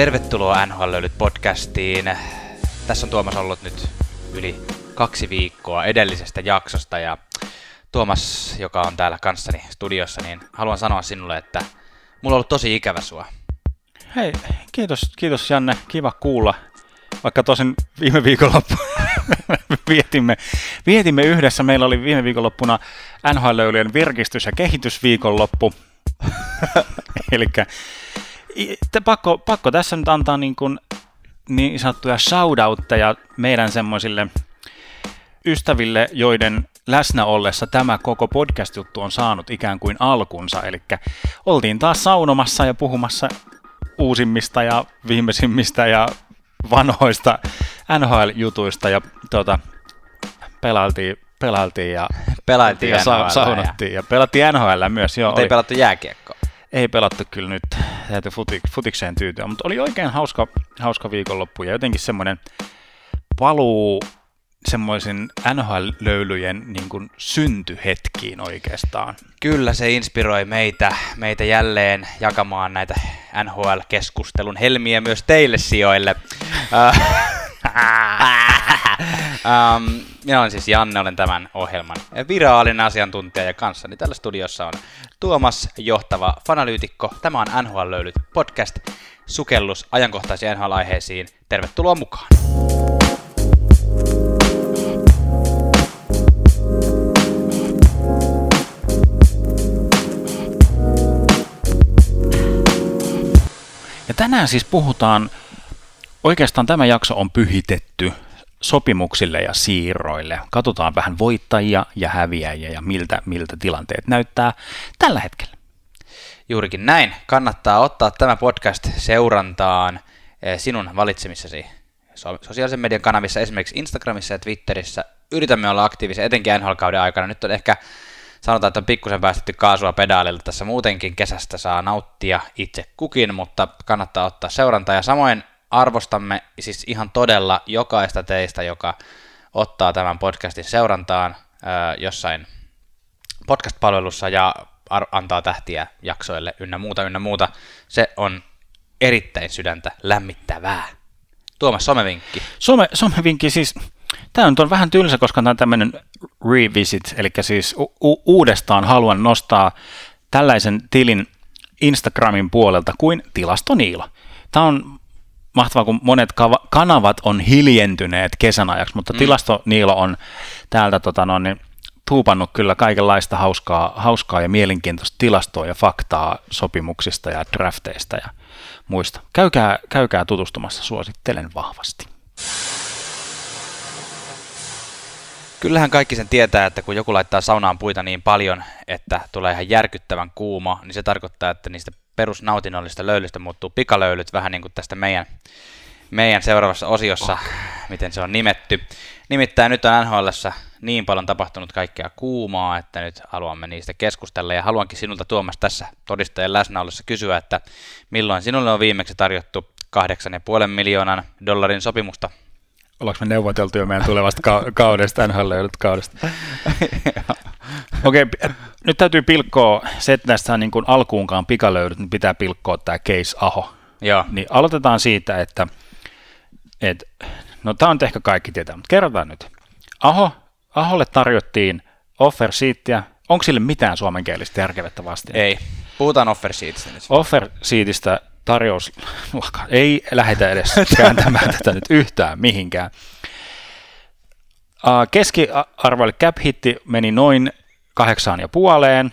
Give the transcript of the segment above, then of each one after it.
Tervetuloa NHL Löylyt podcastiin. Tässä on Tuomas ollut nyt yli kaksi viikkoa edellisestä jaksosta ja Tuomas, joka on täällä kanssani studiossa, niin haluan sanoa sinulle, että mulla on ollut tosi ikävä sua. Hei, kiitos, kiitos Janne, kiva kuulla. Vaikka tosin viime viikonloppu vietimme, vietimme yhdessä, meillä oli viime viikonloppuna nhl virkistys- ja kehitysviikonloppu. Eli pakko, pakko tässä nyt antaa niin, kuin, niin sanottuja shoutoutteja meidän semmoisille ystäville, joiden läsnä ollessa tämä koko podcast-juttu on saanut ikään kuin alkunsa. Eli oltiin taas saunomassa ja puhumassa uusimmista ja viimeisimmistä ja vanhoista NHL-jutuista ja tuota, pelailtiin, pelailtiin ja, pelailtiin ja sa- saunottiin ja... ja pelattiin NHL myös. Joo, Mutta ei pelattu jääkiekkoa. Ei pelattu kyllä nyt, täytyy futik, futikseen tyytyä, mutta oli oikein hauska, hauska viikonloppu ja jotenkin semmoinen paluu semmoisen NHL-löylyjen niin kuin syntyhetkiin oikeastaan. Kyllä se inspiroi meitä, meitä jälleen jakamaan näitä NHL-keskustelun helmiä myös teille sijoille. um, minä olen siis Janne, olen tämän ohjelman viraalinen asiantuntija ja kanssani tällä studiossa on Tuomas, johtava fanalyytikko. Tämä on NHL-löylyt podcast, sukellus ajankohtaisiin NHL-aiheisiin. Tervetuloa mukaan! Ja tänään siis puhutaan, oikeastaan tämä jakso on pyhitetty sopimuksille ja siirroille. Katsotaan vähän voittajia ja häviäjiä ja miltä, miltä tilanteet näyttää tällä hetkellä. Juurikin näin. Kannattaa ottaa tämä podcast seurantaan eh, sinun valitsemissasi sosiaalisen median kanavissa, esimerkiksi Instagramissa ja Twitterissä. Yritämme olla aktiivisia, etenkin NHL-kauden aikana. Nyt on ehkä sanotaan, että on pikkusen päästetty kaasua pedaalilta. Tässä muutenkin kesästä saa nauttia itse kukin, mutta kannattaa ottaa seurantaa. Ja samoin arvostamme siis ihan todella jokaista teistä, joka ottaa tämän podcastin seurantaan jossain podcast-palvelussa ja antaa tähtiä jaksoille ynnä muuta, ynnä muuta. Se on erittäin sydäntä lämmittävää. Tuomas, somevinkki. Some, somevinkki siis, tämä on vähän tylsä, koska tämä on tämmöinen revisit, eli siis u- uudestaan haluan nostaa tällaisen tilin Instagramin puolelta kuin Tilastoniilo. Tämä on mahtavaa, kun monet kanavat on hiljentyneet kesän ajaksi, mutta mm. Tilastoniilo on täältä tota, no, niin, tuupannut kyllä kaikenlaista hauskaa, hauskaa ja mielenkiintoista tilastoa ja faktaa sopimuksista ja drafteista ja muista. Käykää, käykää tutustumassa, suosittelen vahvasti. Kyllähän kaikki sen tietää, että kun joku laittaa saunaan puita niin paljon, että tulee ihan järkyttävän kuuma, niin se tarkoittaa, että niistä perusnautinnollista löylystä muuttuu pikalöylyt, vähän niin kuin tästä meidän, meidän seuraavassa osiossa, okay. miten se on nimetty. Nimittäin nyt on nhl niin paljon tapahtunut kaikkea kuumaa, että nyt haluamme niistä keskustella ja haluankin sinulta Tuomas tässä todistajan läsnä ollessa kysyä, että milloin sinulle on viimeksi tarjottu 8,5 miljoonan dollarin sopimusta Ollaanko me neuvoteltu jo meidän tulevasta ka- kaudesta, NHL kaudesta? Okei, okay, nyt täytyy pilkkoa, se, että näistä niin kuin alkuunkaan pikalöydyt, niin pitää pilkkoa tämä case Aho. Joo. Niin aloitetaan siitä, että, että no tämä on ehkä kaikki tietää, mutta kerrotaan nyt. Aho, Aholle tarjottiin offer sheetia. Onko sille mitään suomenkielistä järkevettä vastaan? Ei. Puhutaan offer sheetistä nyt. Offer sheetistä tarjous ei lähetä edes kääntämään tätä nyt yhtään mihinkään. Keskiarvo eli cap hitti meni noin kahdeksaan ja puoleen.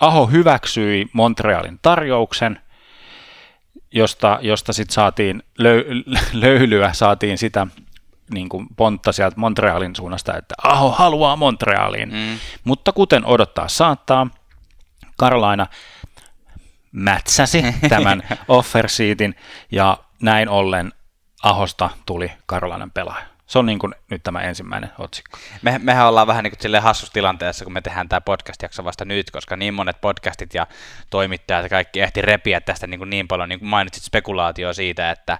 Aho hyväksyi Montrealin tarjouksen, josta, josta sitten saatiin löy, löylyä, saatiin sitä niin kuin pontta sieltä Montrealin suunnasta, että Aho haluaa Montrealiin. Mm. Mutta kuten odottaa saattaa, Carolina mätsäsi tämän offer sheetin, ja näin ollen Ahosta tuli Karolainen pelaaja. Se on niin kuin nyt tämä ensimmäinen otsikko. Me, mehän ollaan vähän niin kuin hassussa tilanteessa, kun me tehdään tämä podcast-jakso vasta nyt, koska niin monet podcastit ja toimittajat ja kaikki ehti repiä tästä niin, kuin niin paljon, niin kuin mainitsit spekulaatio siitä, että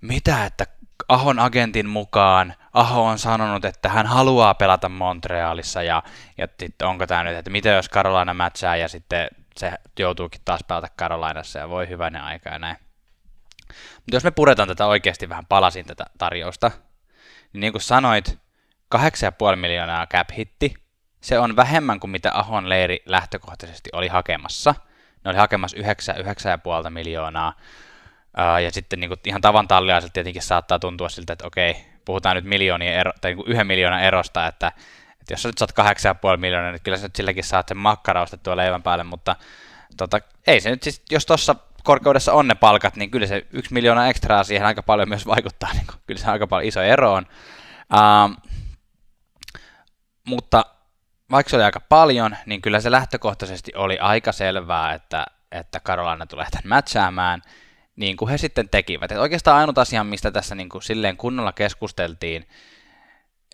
mitä, että Ahon agentin mukaan Aho on sanonut, että hän haluaa pelata Montrealissa ja, ja onko tämä nyt, että mitä jos Karolaina mätsää ja sitten se joutuukin taas pelata Carolinassa ja voi hyvänen aika ja näin. Mutta jos me puretaan tätä oikeasti vähän palasin tätä tarjousta, niin niin kuin sanoit, 8,5 miljoonaa cap hitti, se on vähemmän kuin mitä Ahon leiri lähtökohtaisesti oli hakemassa. Ne oli hakemassa 9, 9,5 miljoonaa. ja sitten niin kuin ihan tavan tietenkin saattaa tuntua siltä, että okei, puhutaan nyt miljoonien ero, tai niin kuin yhden miljoonan erosta, että, että jos sä nyt saat 8,5 miljoonaa, niin kyllä sä nyt silläkin saat sen makkara ostettua leivän päälle, mutta tota, ei se nyt siis, jos tuossa korkeudessa on ne palkat, niin kyllä se yksi miljoona ekstraa siihen aika paljon myös vaikuttaa, niin kuin, kyllä se aika paljon iso ero on. Uh, mutta vaikka se oli aika paljon, niin kyllä se lähtökohtaisesti oli aika selvää, että, että Carolina tulee tämän mätsäämään, niin kuin he sitten tekivät. Et oikeastaan ainut asia, mistä tässä niin kuin silleen kunnolla keskusteltiin,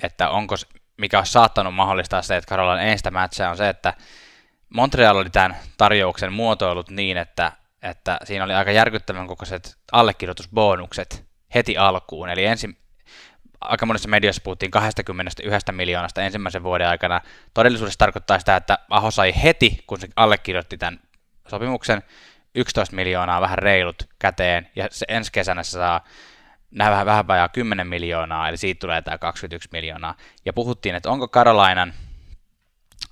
että onko, mikä olisi saattanut mahdollistaa se, että ei sitä mätsää, on se, että Montreal oli tämän tarjouksen muotoilut niin, että, että siinä oli aika järkyttävän kokoiset allekirjoitusbonukset heti alkuun. Eli ensin, aika monessa mediassa puhuttiin 21 miljoonasta ensimmäisen vuoden aikana. Todellisuudessa tarkoittaa sitä, että Aho sai heti, kun se allekirjoitti tämän sopimuksen, 11 miljoonaa vähän reilut käteen, ja se ensi kesänä se saa nämä vähän, vähän vajaa 10 miljoonaa, eli siitä tulee tämä 21 miljoonaa. Ja puhuttiin, että onko Karolainan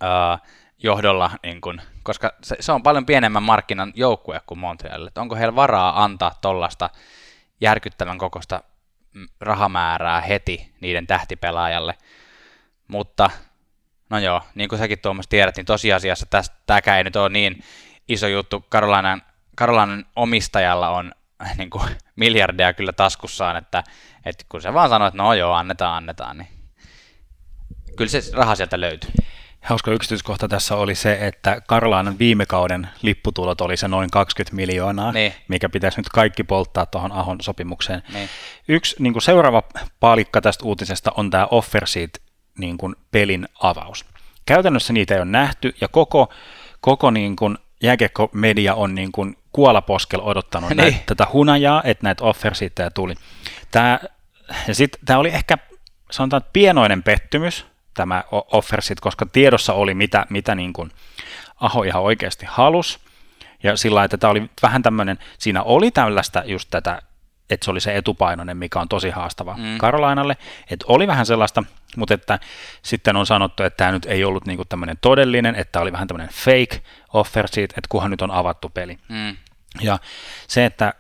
uh, johdolla, niin kun, koska se, se on paljon pienemmän markkinan joukkue kuin Montreal, että onko heillä varaa antaa tuollaista järkyttävän kokosta rahamäärää heti niiden tähtipelaajalle. Mutta, no joo, niin kuin säkin Tuomas tiedät, niin tosiasiassa tämäkään ei nyt ole niin iso juttu. Karolainen, Karolainen omistajalla on niin kuin, miljardeja kyllä taskussaan, että, että kun se vaan sanoo, että no joo, annetaan, annetaan, niin kyllä se raha sieltä löytyy. Hauska yksityiskohta tässä oli se, että Karlaanan viime kauden lipputulot oli se noin 20 miljoonaa, niin. mikä pitäisi nyt kaikki polttaa tuohon Ahon sopimukseen. Niin. Yksi niin kuin seuraava palikka tästä uutisesta on tämä offer sheet niin kuin pelin avaus. Käytännössä niitä ei ole nähty ja koko, koko niin kuin jääkiekko-media on niin kuin kuolaposkel odottanut niin. näitä, tätä hunajaa, että näitä offer tuli. Tämä, ja sitten tämä oli ehkä sanotaan, että pienoinen pettymys, tämä offersit, koska tiedossa oli, mitä, mitä niin kuin Aho ihan oikeasti halus. Ja sillä että tämä oli vähän tämmöinen, siinä oli tällaista just tätä, että se oli se etupainoinen, mikä on tosi haastava mm. Karolainalle. Että oli vähän sellaista, mutta että sitten on sanottu, että tämä nyt ei ollut niin kuin tämmöinen todellinen, että oli vähän tämmöinen fake offer siitä, että kunhan nyt on avattu peli. Mm. Ja se, että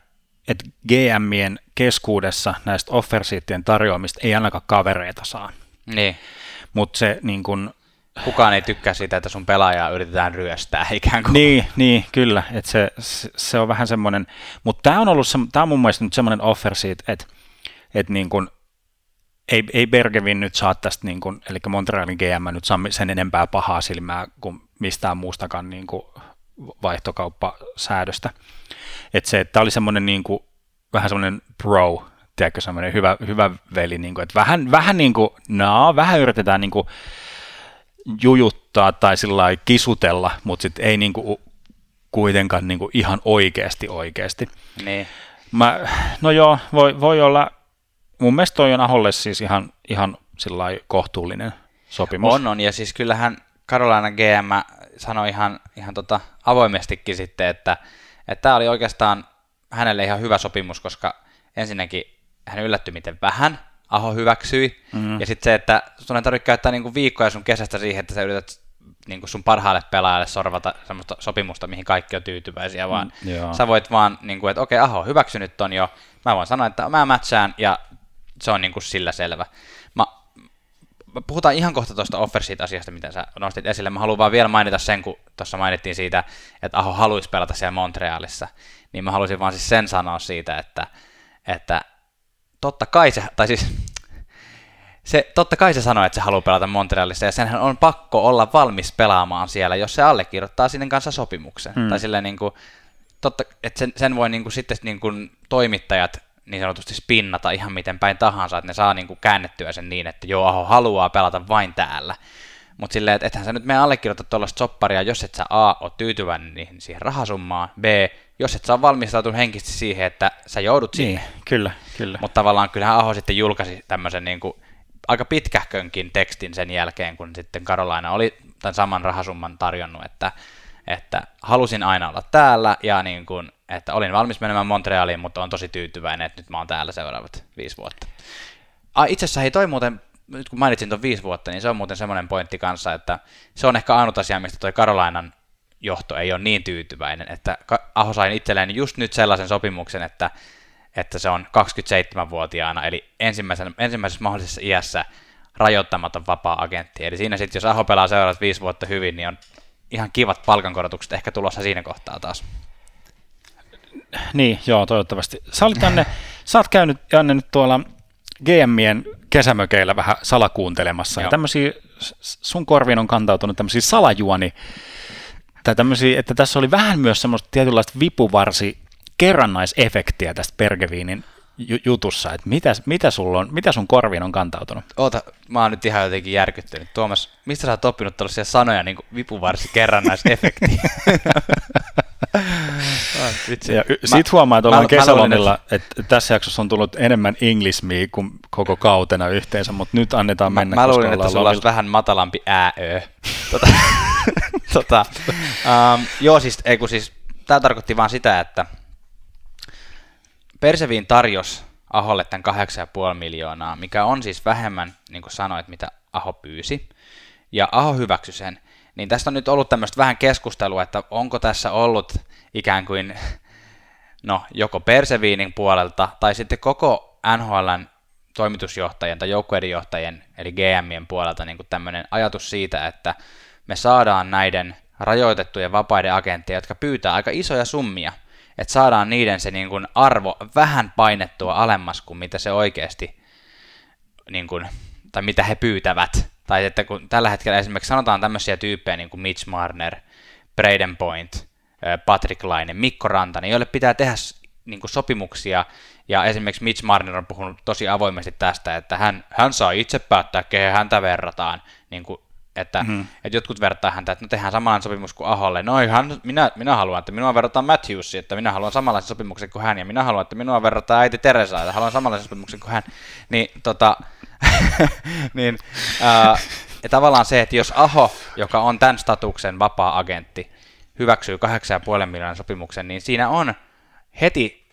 että GMien keskuudessa näistä offersiittien tarjoamista ei ainakaan kavereita saa. Niin. Mutta se niin kun... Kukaan ei tykkää siitä, että sun pelaajaa yritetään ryöstää ikään kuin. Niin, niin kyllä. Et se, se, on vähän semmoinen, mutta tämä on ollut tää on mun mielestä nyt semmoinen offer siitä, että et niin kun, ei, ei Bergevin nyt saa tästä, niin kun, eli Montrealin GM nyt saa sen enempää pahaa silmää kuin mistään muustakaan niin kuin vaihtokauppasäädöstä. Että se, että tämä oli semmoinen niin kuin, vähän semmoinen pro tiedätkö, semmoinen hyvä, hyvä veli, niin kuin, että vähän, vähän niin kuin, no, vähän yritetään niin kuin jujuttaa tai sillä kisutella, mutta sitten ei niin kuin, kuitenkaan niin kuin ihan oikeasti oikeasti. Niin. Mä, no joo, voi, voi olla, mun mielestä toi on Aholle siis ihan, ihan sillä kohtuullinen sopimus. On, on, ja siis kyllähän Carolina GM sanoi ihan, ihan tota avoimestikin sitten, että tämä oli oikeastaan hänelle ihan hyvä sopimus, koska ensinnäkin hän yllättyi miten vähän Aho hyväksyi. Mm. Ja sitten se, että sun ei tarvitse käyttää niinku viikkoja sun kesästä siihen, että sä yrität niinku sun parhaalle pelaajalle sorvata semmoista sopimusta, mihin kaikki on tyytyväisiä, vaan mm, sä voit vaan, niinku, että okei, okay, Aho hyväksynyt ton jo, mä voin sanoa, että mä mätsään ja se on niinku sillä selvä. Mä, puhutaan ihan kohta tuosta offer asiasta, mitä sä nostit esille. Mä haluan vaan vielä mainita sen, kun tuossa mainittiin siitä, että Aho haluaisi pelata siellä Montrealissa, niin mä haluaisin vaan siis sen sanoa siitä, että, että totta kai se, tai siis se, totta kai se sanoi, että se haluaa pelata Montrealissa, ja senhän on pakko olla valmis pelaamaan siellä, jos se allekirjoittaa sinne kanssa sopimuksen. Hmm. Tai silleen niin kuin, totta, että sen, sen voi niin kuin, sitten niin kuin, toimittajat niin sanotusti spinnata ihan miten päin tahansa, että ne saa niin kuin, käännettyä sen niin, että joo, Aho haluaa pelata vain täällä. Mutta silleen, että ethän sä nyt mene allekirjoita tuollaista sopparia, jos et sä A, ole tyytyväinen niin siihen rahasummaan, B, jos et saa valmistautunut henkisesti siihen, että sä joudut sinne. Niin, kyllä, kyllä. Mutta tavallaan kyllähän Aho sitten julkaisi tämmöisen niin kuin aika pitkähkönkin tekstin sen jälkeen, kun sitten Karolaina oli tämän saman rahasumman tarjonnut, että, että halusin aina olla täällä ja niin kuin, että olin valmis menemään Montrealiin, mutta on tosi tyytyväinen, että nyt mä oon täällä seuraavat viisi vuotta. Ah, itse asiassa hei toi muuten, nyt kun mainitsin tuon viisi vuotta, niin se on muuten semmoinen pointti kanssa, että se on ehkä ainut asia, mistä toi Karolainan johto ei ole niin tyytyväinen, että Aho sai itselleen just nyt sellaisen sopimuksen, että, että se on 27-vuotiaana, eli ensimmäisen, ensimmäisessä mahdollisessa iässä rajoittamaton vapaa-agentti. Eli siinä sitten, jos Aho pelaa seuraavat viisi vuotta hyvin, niin on ihan kivat palkankorotukset ehkä tulossa siinä kohtaa taas. Niin, joo, toivottavasti. Sä, olit Janne, sä oot käynyt, Janne, nyt tuolla GMien kesämökeillä vähän salakuuntelemassa. Joo. Ja tämmöisiä, sun korviin on kantautunut tämmöisiä salajuoni, tai tämmöisiä, että tässä oli vähän myös semmoista tietynlaista vipuvarsi kerrannaisefektiä tästä Pergeviinin jutussa, että mitä, mitä, sulla on, mitä sun korviin on kantautunut? Oota, mä oon nyt ihan jotenkin järkyttynyt. Tuomas, mistä sä oot oppinut tällaisia sanoja niin kuin vipuvarsi kerrannaisefekti? ah, ja y- sit huomaa, että ollaan kesälomilla, että tässä jaksossa on tullut enemmän English me kuin koko kautena yhteensä, mutta nyt annetaan mennä. Mä, mä luulin, että sulla olisi vähän matalampi ääö. tota, tota, um, joo, siis, ei kun siis, tämä tarkoitti vaan sitä, että Perseviin tarjos Aholle tämän 8,5 miljoonaa, mikä on siis vähemmän, niin kuin sanoit, mitä Aho pyysi, ja Aho hyväksyi sen, niin tästä on nyt ollut tämmöistä vähän keskustelua, että onko tässä ollut ikään kuin, no, joko Perseviinin puolelta, tai sitten koko NHLn toimitusjohtajien tai joukkueiden johtajien, eli GMien puolelta niin tämmöinen ajatus siitä, että me saadaan näiden rajoitettujen vapaiden agentteja, jotka pyytää aika isoja summia, että saadaan niiden se niin kuin arvo vähän painettua alemmas kuin mitä se oikeasti, niin kuin, tai mitä he pyytävät. Tai että kun tällä hetkellä esimerkiksi sanotaan tämmöisiä tyyppejä niin kuin Mitch Marner, Braden Point, Patrick Laine, Mikko Rantanen, joille pitää tehdä niin kuin sopimuksia, ja esimerkiksi Mitch Marner on puhunut tosi avoimesti tästä, että hän, hän saa itse päättää, kehen häntä verrataan niin kuin että, mm-hmm. että jotkut vertaa häntä, että no tehdään samanlainen sopimus kuin Aholle. No hän, minä, minä haluan, että minua verrataan Matthewsiin, että minä haluan samanlaisen sopimuksen kuin hän, ja minä haluan, että minua verrataan äiti Teresa, että haluan samanlaisen sopimuksen kuin hän. Niin, tota, niin ää, ja tavallaan se, että jos Aho, joka on tämän statuksen vapaa-agentti, hyväksyy 8,5 miljoonan sopimuksen, niin siinä on heti,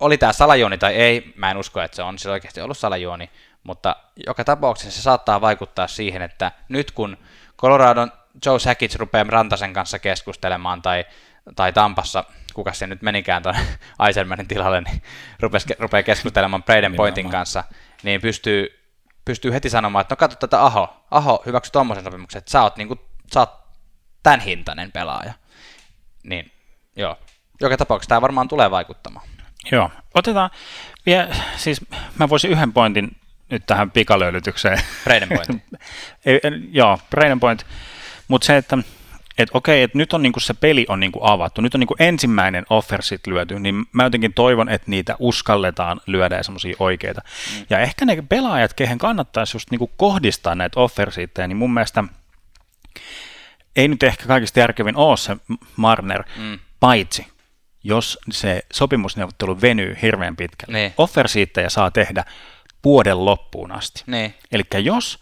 oli tämä salajuoni tai ei, mä en usko, että se on se oikeasti ollut salajuoni, mutta joka tapauksessa se saattaa vaikuttaa siihen, että nyt kun Coloradon Joe Sakic rupeaa Rantasen kanssa keskustelemaan tai, tai Tampassa, kuka se nyt menikään tuon Eisenmanin tilalle, niin rupes, rupeaa keskustelemaan Braden Pointin kanssa, niin pystyy, pystyy heti sanomaan, että no katso tätä Aho, Aho hyväksy tuommoisen sopimuksen, että sä oot, niin kuin, sä oot tämän hintainen pelaaja. Niin, joo. Joka tapauksessa tämä varmaan tulee vaikuttamaan. Joo. Otetaan vielä, siis mä voisin yhden pointin nyt tähän pikalöylytykseen. Braden Point. joo, Braden Point. Mutta se, että et okei, että nyt on niinku se peli on niinku avattu, nyt on niinku ensimmäinen offersit lyöty, niin mä jotenkin toivon, että niitä uskalletaan lyödä ja semmoisia oikeita. Mm. Ja ehkä ne pelaajat, kehen kannattaisi just niinku kohdistaa näitä offersitteja, niin mun mielestä ei nyt ehkä kaikista järkevin ole se Marner, mm. paitsi jos se sopimusneuvottelu venyy hirveän pitkälle. Niin. Offersiittejä saa tehdä vuoden loppuun asti. Niin. Eli jos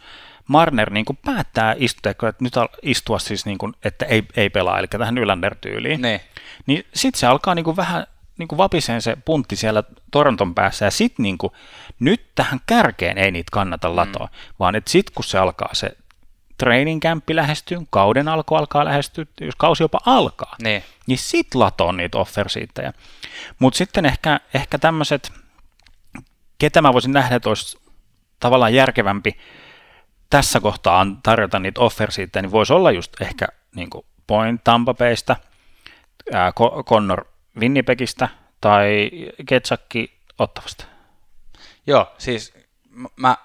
Marner niin kuin päättää istua, että nyt istua siis, niin kuin, että ei, ei pelaa, eli tähän Nylander-tyyliin, niin, niin sitten se alkaa niin kuin vähän niin kuin vapiseen se puntti siellä Toronton päässä, ja sitten niin kuin, nyt tähän kärkeen ei niitä kannata mm. latoa, mm. vaan että sitten kun se alkaa se training campi lähestyy, kauden alku alkaa lähestyä, jos kausi jopa alkaa, niin, niin sit latoon niitä offersiittejä. Mutta sitten ehkä, ehkä tämmöiset ketä mä voisin nähdä, että olisi tavallaan järkevämpi tässä kohtaa tarjota niitä offersiitä, niin voisi olla just ehkä niin kuin Point Tampa Baysta, ää, Connor Winnipegistä tai Ketsakki Ottavasta. Joo, siis mä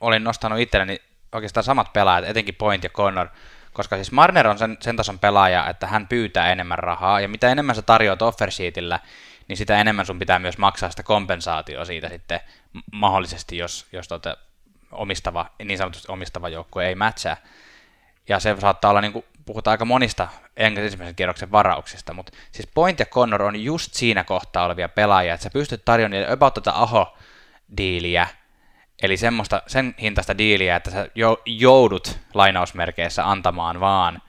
olin nostanut itselleni oikeastaan samat pelaajat, etenkin Point ja Connor, koska siis Marner on sen, sen tason pelaaja, että hän pyytää enemmän rahaa, ja mitä enemmän sä tarjoat offersiitillä, niin sitä enemmän sun pitää myös maksaa sitä kompensaatioa siitä sitten mahdollisesti, jos, jos tuota omistava, niin sanotusti omistava joukkue ei matchaa. Ja se saattaa olla, niin kuin puhutaan aika monista ensimmäisen kierroksen varauksista, mutta siis Point ja Connor on just siinä kohtaa olevia pelaajia, että sä pystyt tarjoamaan niille about tätä aho-diiliä, eli semmoista, sen hintaista diiliä, että sä joudut lainausmerkeissä antamaan vaan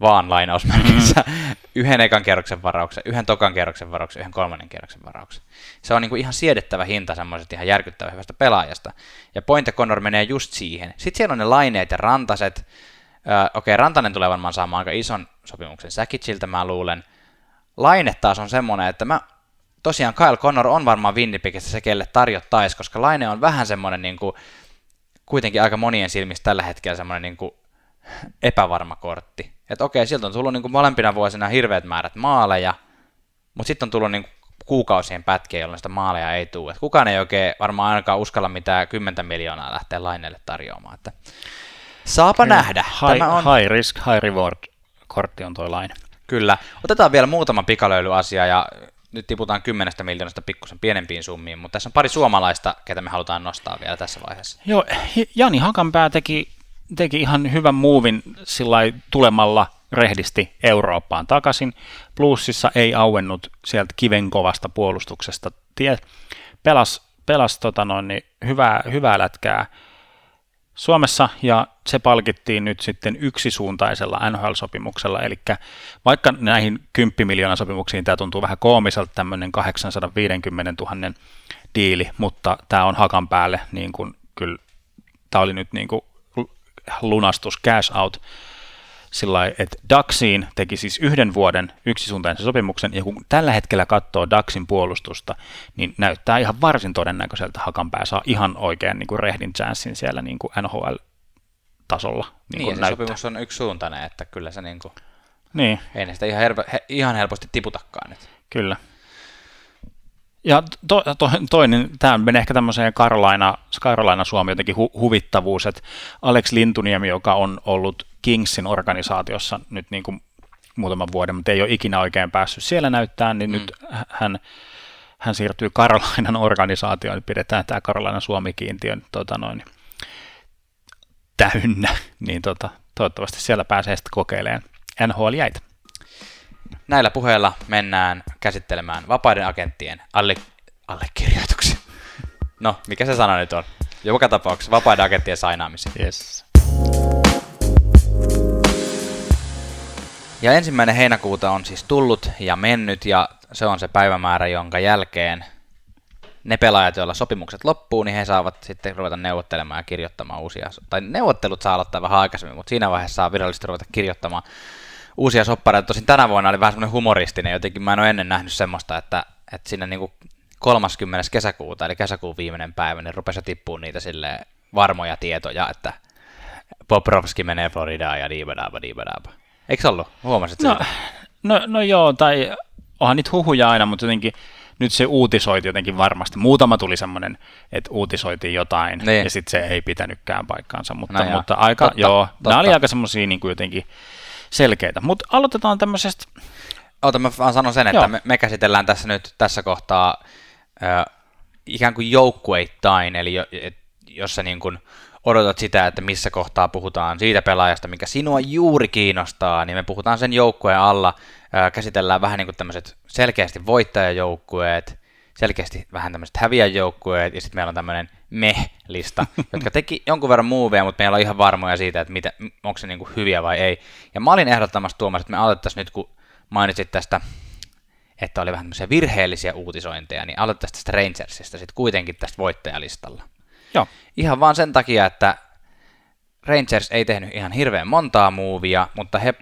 vaan lainausmerkissä, mm. yhden ekan kerroksen varauksen, yhden tokan kerroksen varauksen, yhden kolmannen kerroksen varauksen. Se on niin kuin ihan siedettävä hinta semmoisesta ihan järkyttävä hyvästä pelaajasta. Ja Point Connor menee just siihen. Sitten siellä on ne laineet ja rantaset. Öö, Okei, okay, Rantanen tulee varmaan saamaan aika ison sopimuksen Säkitsiltä, mä luulen. Laine taas on semmoinen, että mä tosiaan Kyle Connor on varmaan Winnipegistä se, kelle tarjottaisi, koska Laine on vähän semmoinen niin kuin, kuitenkin aika monien silmissä tällä hetkellä semmoinen niin kuin, epävarma kortti. Että okei, siltä on tullut niin kuin molempina vuosina hirveät määrät maaleja, mutta sitten on tullut niin kuin kuukausien pätkiä, jolloin sitä maaleja ei tule. Et kukaan ei oikein varmaan ainakaan uskalla mitään 10 miljoonaa lähteä laineelle tarjoamaan. Että saapa Kyllä. nähdä. High, Tämä on... high risk, high reward kortti on tuo laine. Kyllä. Otetaan vielä muutama pikalöilyasia ja nyt tiputaan 10 miljoonasta pikkusen pienempiin summiin, mutta tässä on pari suomalaista, ketä me halutaan nostaa vielä tässä vaiheessa. Joo, Jani Hakanpää teki, teki ihan hyvän muuvin tulemalla rehdisti Eurooppaan takaisin. Plussissa ei auennut sieltä kiven kovasta puolustuksesta. Tie, pelas, pelas tota noin, niin hyvää, hyvää lätkää Suomessa ja se palkittiin nyt sitten yksisuuntaisella NHL-sopimuksella, eli vaikka näihin 10 miljoonaa sopimuksiin tämä tuntuu vähän koomiselta tämmöinen 850 000 diili, mutta tämä on hakan päälle niin kuin kyllä, tämä oli nyt niin kuin lunastus, cash out, sillä että Daxiin teki siis yhden vuoden yksisuuntaisen sopimuksen, ja kun tällä hetkellä katsoo Daxin puolustusta, niin näyttää ihan varsin todennäköiseltä Hakanpää saa ihan oikean niin kuin rehdin chanssin siellä niin kuin NHL-tasolla. Niin, niin se sopimus on yksisuuntainen, että kyllä se niin kuin, niin. ei sitä ihan, herpo, he, ihan helposti tiputakaan. Nyt. Kyllä. Ja to, to, toinen, tämä menee ehkä tämmöiseen Karolaina, Karolaina Suomi jotenkin hu, huvittavuus, että Alex Lintuniemi, joka on ollut Kingsin organisaatiossa nyt niin kuin muutaman vuoden, mutta ei ole ikinä oikein päässyt siellä näyttämään, niin mm. nyt hän, hän siirtyy Karolainan organisaatioon, pidetään tämä Karolainan Suomi-kiintiön tota noin, täynnä, niin tota, toivottavasti siellä pääsee sitten kokeilemaan NHL-jäitä. Näillä puheilla mennään käsittelemään vapaiden agenttien alle, allekirjoituksia. No, mikä se sana nyt on? Joka tapauksessa vapaiden agenttien sainaamisia. Yes. Ja ensimmäinen heinäkuuta on siis tullut ja mennyt ja se on se päivämäärä, jonka jälkeen ne pelaajat, joilla sopimukset loppuu, niin he saavat sitten ruveta neuvottelemaan ja kirjoittamaan uusia, tai neuvottelut saa aloittaa vähän aikaisemmin, mutta siinä vaiheessa saa virallisesti ruveta kirjoittamaan uusia soppareita. Tosin tänä vuonna oli vähän semmoinen humoristinen, jotenkin mä en ole ennen nähnyt semmoista, että, että siinä niin kuin 30. kesäkuuta, eli kesäkuun viimeinen päivä, niin rupesi tippua niitä sille varmoja tietoja, että Poprovski menee Floridaan ja diibadaaba diibadaaba. Eikö se ollut? Huomasit no, no, no joo, tai onhan niitä huhuja aina, mutta jotenkin nyt se uutisoiti jotenkin varmasti. Muutama tuli semmoinen, että uutisoitiin jotain, niin. ja sitten se ei pitänytkään paikkaansa, mutta, no mutta aika, totta, joo, totta. nämä oli aika semmoisia niin kuin jotenkin selkeitä. Mutta aloitetaan tämmöisestä... Ota, mä vaan sanon sen, että me, me käsitellään tässä nyt tässä kohtaa äh, ikään kuin joukkueittain, eli jo, et, jos sä niin kuin odotat sitä, että missä kohtaa puhutaan siitä pelaajasta, mikä sinua juuri kiinnostaa, niin me puhutaan sen joukkueen alla, äh, käsitellään vähän niin kuin tämmöiset selkeästi voittajajoukkueet, selkeästi vähän tämmöiset häviäjoukkueet, ja sitten meillä on tämmöinen meh-lista, jotka teki jonkun verran muuveja, mutta meillä on ihan varmoja siitä, että mitä, onko se niinku hyviä vai ei. Ja mä olin ehdottamassa Tuomas, että me aloitettaisiin nyt, kun mainitsit tästä, että oli vähän tämmöisiä virheellisiä uutisointeja, niin aloitettaisiin tästä Rangersista sitten kuitenkin tästä voittajalistalla. Joo. Ihan vaan sen takia, että Rangers ei tehnyt ihan hirveän montaa muuvia, mutta he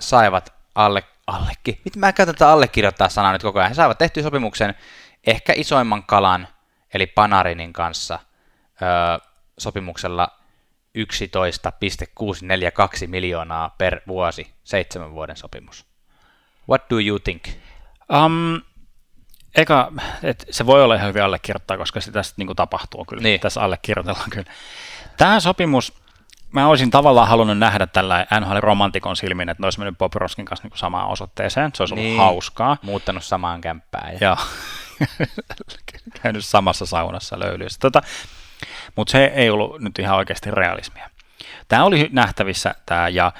saivat alle, allekin, miten mä käytän tätä allekirjoittaa sanaa nyt koko ajan, he saivat tehtyä sopimuksen ehkä isoimman kalan, eli Panarinin kanssa öö, sopimuksella 11,642 miljoonaa per vuosi, seitsemän vuoden sopimus. What do you think? Um, eka, et se voi olla ihan hyvin allekirjoittaa, koska se tästä niin tapahtuu kyllä. Niin. Tässä allekirjoitellaan kyllä. Tämä sopimus, mä olisin tavallaan halunnut nähdä tällä NHL-romantikon silmin, että ne olisi mennyt Bob Roskin kanssa niin samaan osoitteeseen. Se olisi ollut niin. hauskaa. Muuttanut samaan kämppään. Ja... Käynyt samassa saunassa löylyssä. Tota, mutta se ei ollut nyt ihan oikeasti realismia. Tämä oli nähtävissä tämä ja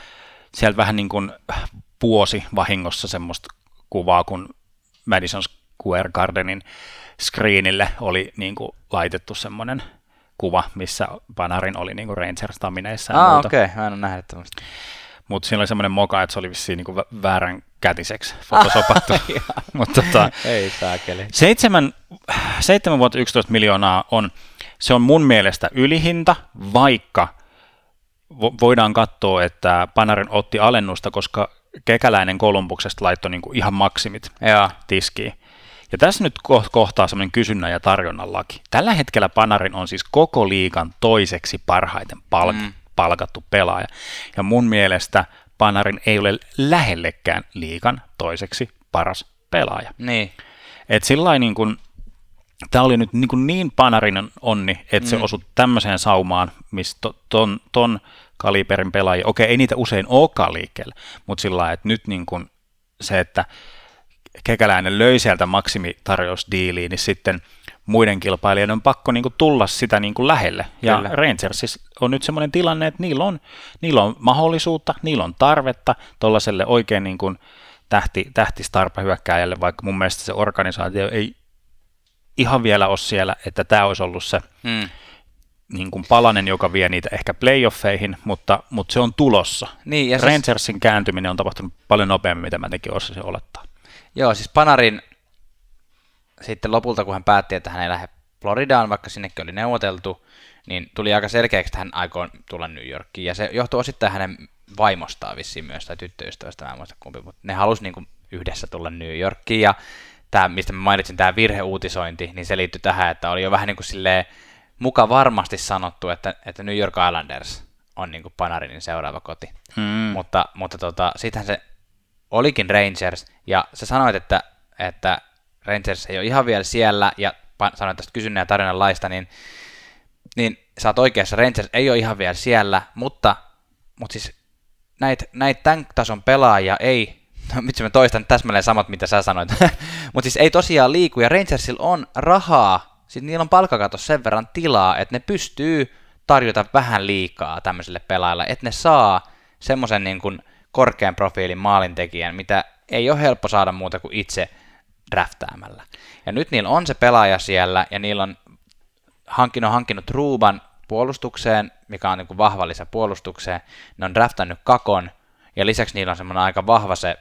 sieltä vähän niin kuin vuosi vahingossa semmoista kuvaa, kun Madison Square Gardenin screenille oli niin kuin laitettu semmoinen kuva, missä Panarin oli niin kuin Rangers-tamineissa ah, okei, okay. mä en ole nähnyt tämmöistä. Mutta siinä oli semmoinen moka, että se oli vissiin niin väärän kätiseksi fotosopattu. mutta tota, Ei saakeli. 7, 7 vuotta 11 miljoonaa on, se on mun mielestä ylihinta, vaikka vo- voidaan katsoa, että Panarin otti alennusta, koska kekäläinen Kolumbuksesta laittoi niin kuin ihan maksimit Joo. tiskiin. Ja tässä nyt ko- kohtaa semmoinen kysynnän ja tarjonnan laki. Tällä hetkellä Panarin on siis koko liikan toiseksi parhaiten palk- mm. Palkattu pelaaja. Ja mun mielestä Panarin ei ole lähellekään liikan toiseksi paras pelaaja. Niin. Et sillä niin kuin, tämä oli nyt niin, niin panarinen onni, että mm. se osui tämmöiseen saumaan, missä to, ton, ton kaliberin pelaajia, okei, ei niitä usein olekaan liikkeellä, mutta sillä lailla, että nyt niin kuin se, että kekäläinen löi sieltä maksimitarjousdiiliin, niin sitten muiden kilpailijoiden on pakko niin kuin tulla sitä niin kuin lähelle. Ja Kyllä. Rangersissa on nyt semmoinen tilanne, että niillä on, niillä on mahdollisuutta, niillä on tarvetta tuollaiselle oikein niin kuin tähti, tähtistarpa-hyökkääjälle, vaikka mun mielestä se organisaatio ei ihan vielä ole siellä, että tämä olisi ollut se Mm. niin kuin palanen, joka vie niitä ehkä playoffeihin, mutta, mutta se on tulossa. Niin, ja siis, Rangersin kääntyminen on tapahtunut paljon nopeammin, mitä mä tekin osasin olettaa. joo, siis Panarin sitten lopulta, kun hän päätti, että hän ei lähde Floridaan, vaikka sinnekin oli neuvoteltu, niin tuli aika selkeäksi, että hän aikoo tulla New Yorkiin. Ja se johtuu osittain hänen vaimostaan vissiin myös, tai tyttöystävästä, mä en muista kumpi, mutta ne halusi niin kuin yhdessä tulla New Yorkiin. Ja tämä, mistä mä mainitsin, tämä virheuutisointi, niin se liittyi tähän, että oli jo vähän niin kuin silleen muka varmasti sanottu, että, että New York Islanders on niin kuin Panarinin seuraava koti. Mm. Mutta, mutta tota, sittenhän se olikin Rangers, ja sä sanoit, että, että Rangers ei ole ihan vielä siellä, ja sanoit tästä kysynnän ja tarinan laista, niin, niin sä oot oikeassa, Rangers ei ole ihan vielä siellä, mutta, mutta siis näitä näit tämän tason pelaajia ei, no, miksi mä toistan täsmälleen samat, mitä sä sanoit, mutta siis ei tosiaan liiku, ja Rangersilla on rahaa, siis niillä on palkkakatos sen verran tilaa, että ne pystyy tarjota vähän liikaa tämmöiselle pelaajalle, että ne saa semmoisen niin korkean profiilin maalintekijän, mitä ei ole helppo saada muuta kuin itse draftäämällä. Ja nyt niillä on se pelaaja siellä, ja niillä on hankkinut, hankkinut Ruuban puolustukseen, mikä on niin kuin vahva lisä puolustukseen. Ne on draftannut Kakon, ja lisäksi niillä on semmoinen aika vahva se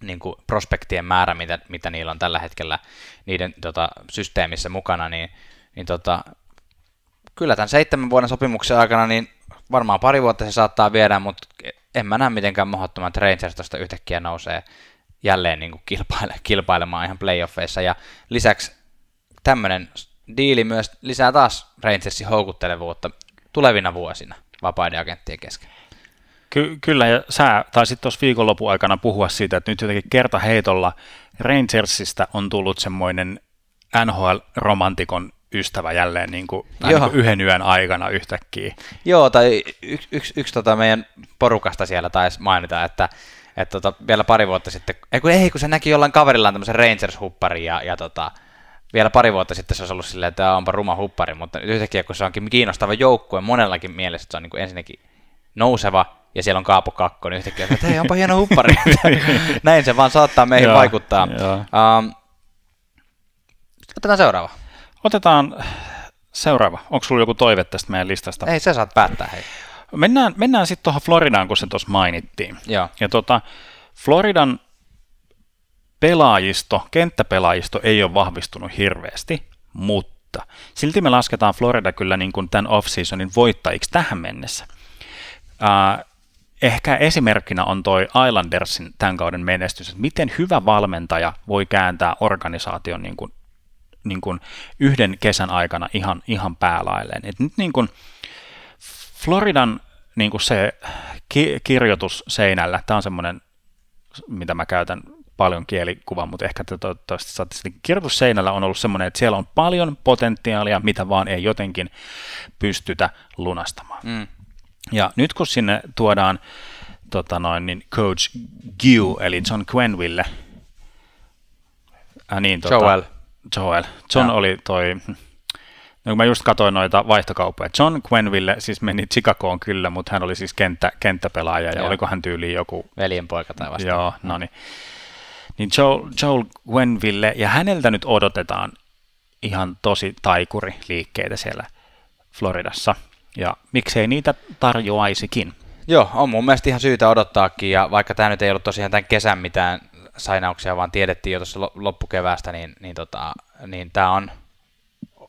niin kuin prospektien määrä, mitä, mitä niillä on tällä hetkellä niiden tota, systeemissä mukana, niin, niin tota, kyllä tämän seitsemän vuoden sopimuksen aikana niin varmaan pari vuotta se saattaa viedä, mutta en mä näe mitenkään mahdottoman, että Rangers tuosta yhtäkkiä nousee jälleen niin kuin kilpaile, kilpailemaan ihan playoffeissa. Ja lisäksi tämmöinen diili myös lisää taas Rangersin houkuttelevuutta tulevina vuosina vapaiden agenttien kesken. Ky- kyllä, ja sä taisit tuossa viikonlopun aikana puhua siitä, että nyt jotenkin kertaheitolla Rangersista on tullut semmoinen NHL-romantikon ystävä jälleen niin kuin, niin kuin yhden yön aikana yhtäkkiä. Joo, tai yksi, yksi, yksi tota meidän porukasta siellä taisi mainita, että, että tota, vielä pari vuotta sitten, ei kun, ei, kun se näki jollain kaverillaan tämmöisen Rangers-hupparin ja, ja tota, vielä pari vuotta sitten se olisi ollut silleen, että tämä onpa ruma huppari, mutta nyt yhtäkkiä kun se onkin kiinnostava joukkue monellakin mielessä, että se on niin kuin ensinnäkin nouseva ja siellä on Kaapo Kakko, niin yhtäkkiä, että hei, onpa hieno huppari. Näin se vaan saattaa meihin Joo, vaikuttaa. joo. Um, otetaan seuraava. Otetaan seuraava. Onko sulla joku toive tästä meidän listasta? Ei, sä saat päättää, hei. Mennään, mennään sitten tuohon Floridaan, kun se tuossa mainittiin. Joo. Ja tota, Floridan pelaajisto, kenttäpelaajisto ei ole vahvistunut hirveästi, mutta silti me lasketaan Florida kyllä niin kuin tämän off-seasonin voittajiksi tähän mennessä. Äh, ehkä esimerkkinä on toi Islandersin tämän kauden menestys, että miten hyvä valmentaja voi kääntää organisaation niin kuin, niin kuin yhden kesän aikana ihan, ihan päälailleen. Et nyt niin kuin Floridan niin kuin se ki- kirjoitus seinällä, tämä on semmoinen, mitä mä käytän paljon kielikuvan, mutta ehkä te toivottavasti saatte sitten. Kirjoitus seinällä on ollut semmoinen, että siellä on paljon potentiaalia, mitä vaan ei jotenkin pystytä lunastamaan. Mm. Ja nyt kun sinne tuodaan tota noin, niin coach Giu, eli John Quenville, äh, niin, tota, Joel. Joel. John Joo. oli toi, no kun mä just katsoin noita vaihtokauppoja, John Quenville siis meni Chicagoon kyllä, mutta hän oli siis kenttä, kenttäpelaaja, ja Joo. oliko hän tyyliin joku Veljenpoika tai vastaava. Joo, no niin. Niin Joel, Joel Gwenville, ja häneltä nyt odotetaan ihan tosi taikuri liikkeitä siellä Floridassa. Ja miksei niitä tarjoaisikin? Joo, on mun mielestä ihan syytä odottaakin, ja vaikka tämä nyt ei ollut tosiaan tämän kesän mitään sainauksia, vaan tiedettiin jo tuossa loppukeväästä, niin, niin, tota, niin tämä on,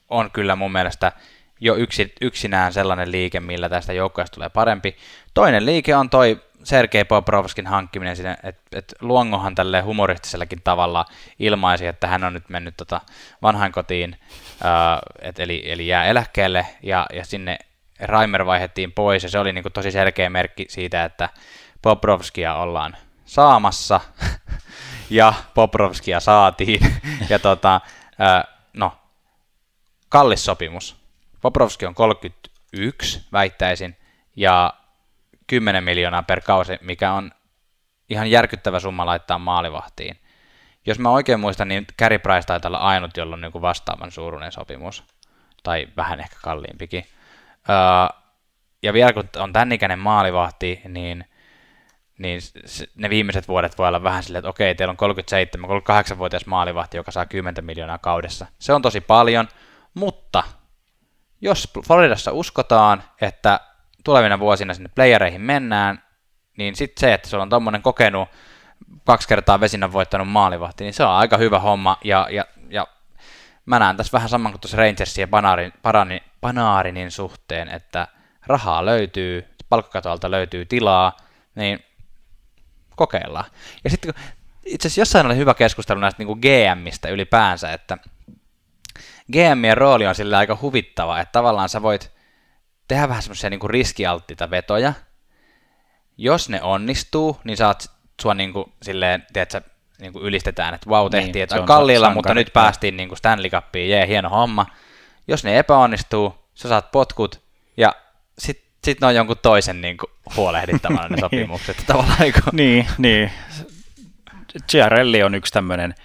on kyllä mun mielestä jo yksi, yksinään sellainen liike, millä tästä joukkueesta tulee parempi. Toinen liike on toi Sergei Poprovskin hankkiminen sinne, että et Luongohan tälle humoristisellakin tavalla ilmaisi, että hän on nyt mennyt tota vanhainkotiin, ää, et eli, eli jää eläkkeelle, ja, ja sinne Raimer vaihettiin pois, ja se oli niinku tosi selkeä merkki siitä, että Poprovskia ollaan saamassa, ja Poprovskia saatiin, ja tota, ää, no, kallis sopimus. Poprovski on 31, väittäisin, ja 10 miljoonaa per kausi, mikä on ihan järkyttävä summa laittaa maalivahtiin. Jos mä oikein muistan, niin Carey Price taitaa olla ainut, jolla on niin vastaavan suuruinen sopimus, tai vähän ehkä kalliimpikin. Öö, ja vielä kun on tämän ikäinen maalivahti, niin, niin ne viimeiset vuodet voi olla vähän silleen, että okei, teillä on 37-38-vuotias maalivahti, joka saa 10 miljoonaa kaudessa. Se on tosi paljon, mutta jos Floridassa uskotaan, että tulevina vuosina sinne playereihin mennään, niin sitten se, että sulla on tommonen kokenut kaksi kertaa vesinä voittanut maalivahti, niin se on aika hyvä homma, ja, ja, ja mä näen tässä vähän saman kuin tuossa Rangersin ja Banaarin, Banaarin, Banaarinin suhteen, että rahaa löytyy, palkkakatolta löytyy tilaa, niin kokeillaan. Ja sitten itse asiassa jossain oli hyvä keskustelu näistä niin kuin GMistä ylipäänsä, että GMien rooli on sillä aika huvittava, että tavallaan sä voit tehdä vähän semmoisia niin riskialttita vetoja. Jos ne onnistuu, niin saat sua niin kuin, silleen, tiedätkö, niin kuin ylistetään, että wow, tehtiin, niin, että kalliilla, mutta nyt päästiin niin kuin Stanley Cupiin, jee, hieno homma. Jos ne epäonnistuu, sä saat potkut, ja sitten sit ne on jonkun toisen niin kuin, huolehdittavana ne sopimukset. Tavallaan, niin, niin, niin. Giarelli on yksi tämmöinen,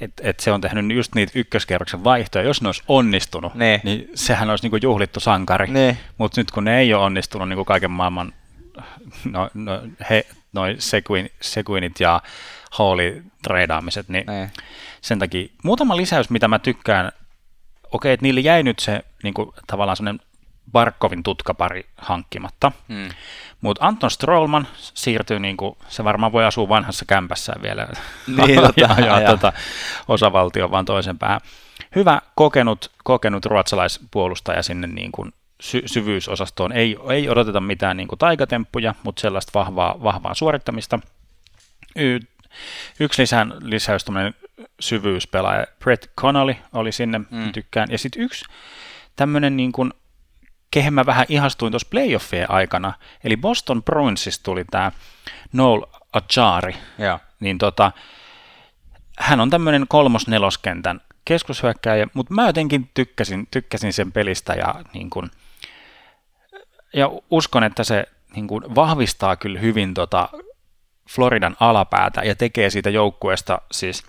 että et se on tehnyt just niitä ykköskerroksen vaihtoja. Jos ne olisi onnistunut, ne. niin sehän olisi niinku juhlittu sankari. Mutta nyt kun ne ei ole onnistunut niinku kaiken maailman no, no, he, noi Seguin, Seguinit ja Halli treidaamiset, niin ne. sen takia muutama lisäys, mitä mä tykkään, okei, että niille jäi nyt se niinku, tavallaan sellainen Barkovin tutkapari hankkimatta. Hmm. Mutta Anton Strollman siirtyy, niin kuin, se varmaan voi asua vanhassa kämpässä vielä niin, tota, ja, ja, tota, osavaltio vaan toisen päähän. Hyvä kokenut, kokenut ruotsalaispuolustaja sinne niin kuin sy- syvyysosastoon. Ei, ei odoteta mitään niin kuin taikatemppuja, mutta sellaista vahvaa, vahvaa suorittamista. Y- yksi lisään, lisäys, syvyyspelaaja Brett Connolly oli sinne, mm. tykkään. Ja sitten yksi tämmöinen niin kuin kehen mä vähän ihastuin tuossa playoffien aikana, eli Boston Bruinsista tuli tämä Noel Achari, ja. niin tota, hän on tämmöinen kolmos-neloskentän keskushyökkääjä, mutta mä jotenkin tykkäsin, tykkäsin sen pelistä ja, niin kun, ja uskon, että se niin kun, vahvistaa kyllä hyvin tota Floridan alapäätä ja tekee siitä joukkueesta siis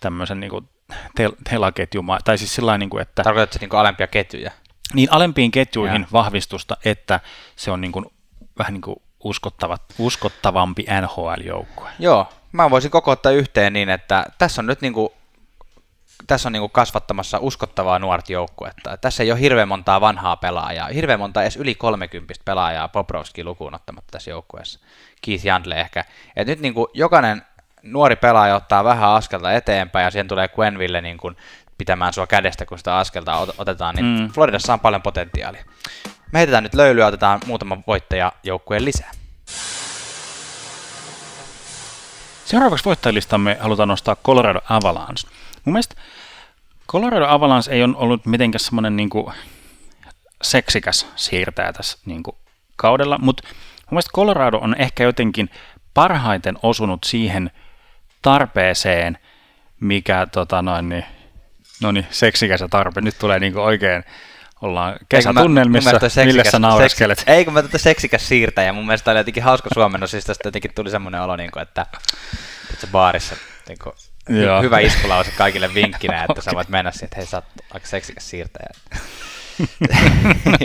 tämmöisen niin kuin tel- telaketjun, tai siis sillä niin kuin, että... Tarkoitatko niin alempia ketjuja? Niin alempiin ketjuihin ja. vahvistusta, että se on niin kuin, vähän niin kuin uskottava, uskottavampi NHL-joukkue. Joo, mä voisin kokouttaa yhteen niin, että tässä on nyt niin kuin, tässä on niin kuin kasvattamassa uskottavaa nuorta joukkuetta. Tässä ei ole hirveän montaa vanhaa pelaajaa, hirveän monta edes yli 30 pelaajaa Poprovski lukuun ottamatta tässä joukkueessa. Keith Jandle ehkä. Et nyt niin kuin jokainen nuori pelaaja ottaa vähän askelta eteenpäin ja siihen tulee Quenville niin kuin pitämään sua kädestä, kun sitä askelta otetaan, niin mm. Floridassa on paljon potentiaalia. Me heitetään nyt löylyä, otetaan muutama voittaja joukkueen lisää. Seuraavaksi voittajalistamme halutaan nostaa Colorado Avalanche. Mun mielestä Colorado Avalanche ei ole ollut mitenkään semmoinen niin seksikäs siirtäjä tässä niin kuin kaudella, mutta mun mielestä Colorado on ehkä jotenkin parhaiten osunut siihen tarpeeseen, mikä tota noin, niin No niin, seksikäs ja tarpe. Nyt tulee niinku oikein, ollaan kesätunnelmissa, millä sä naureskelet. Seksi, ei kun mä tätä seksikäs siirtäjä, mun mielestä oli jotenkin hauska suomennos, siis tästä jotenkin tuli semmoinen olo, niin kuin, että, että baarissa niin kuin, hy- hyvä iskulause kaikille vinkkinä, että sä voit mennä siihen, että hei sä oot aika seksikäs siirtäjä.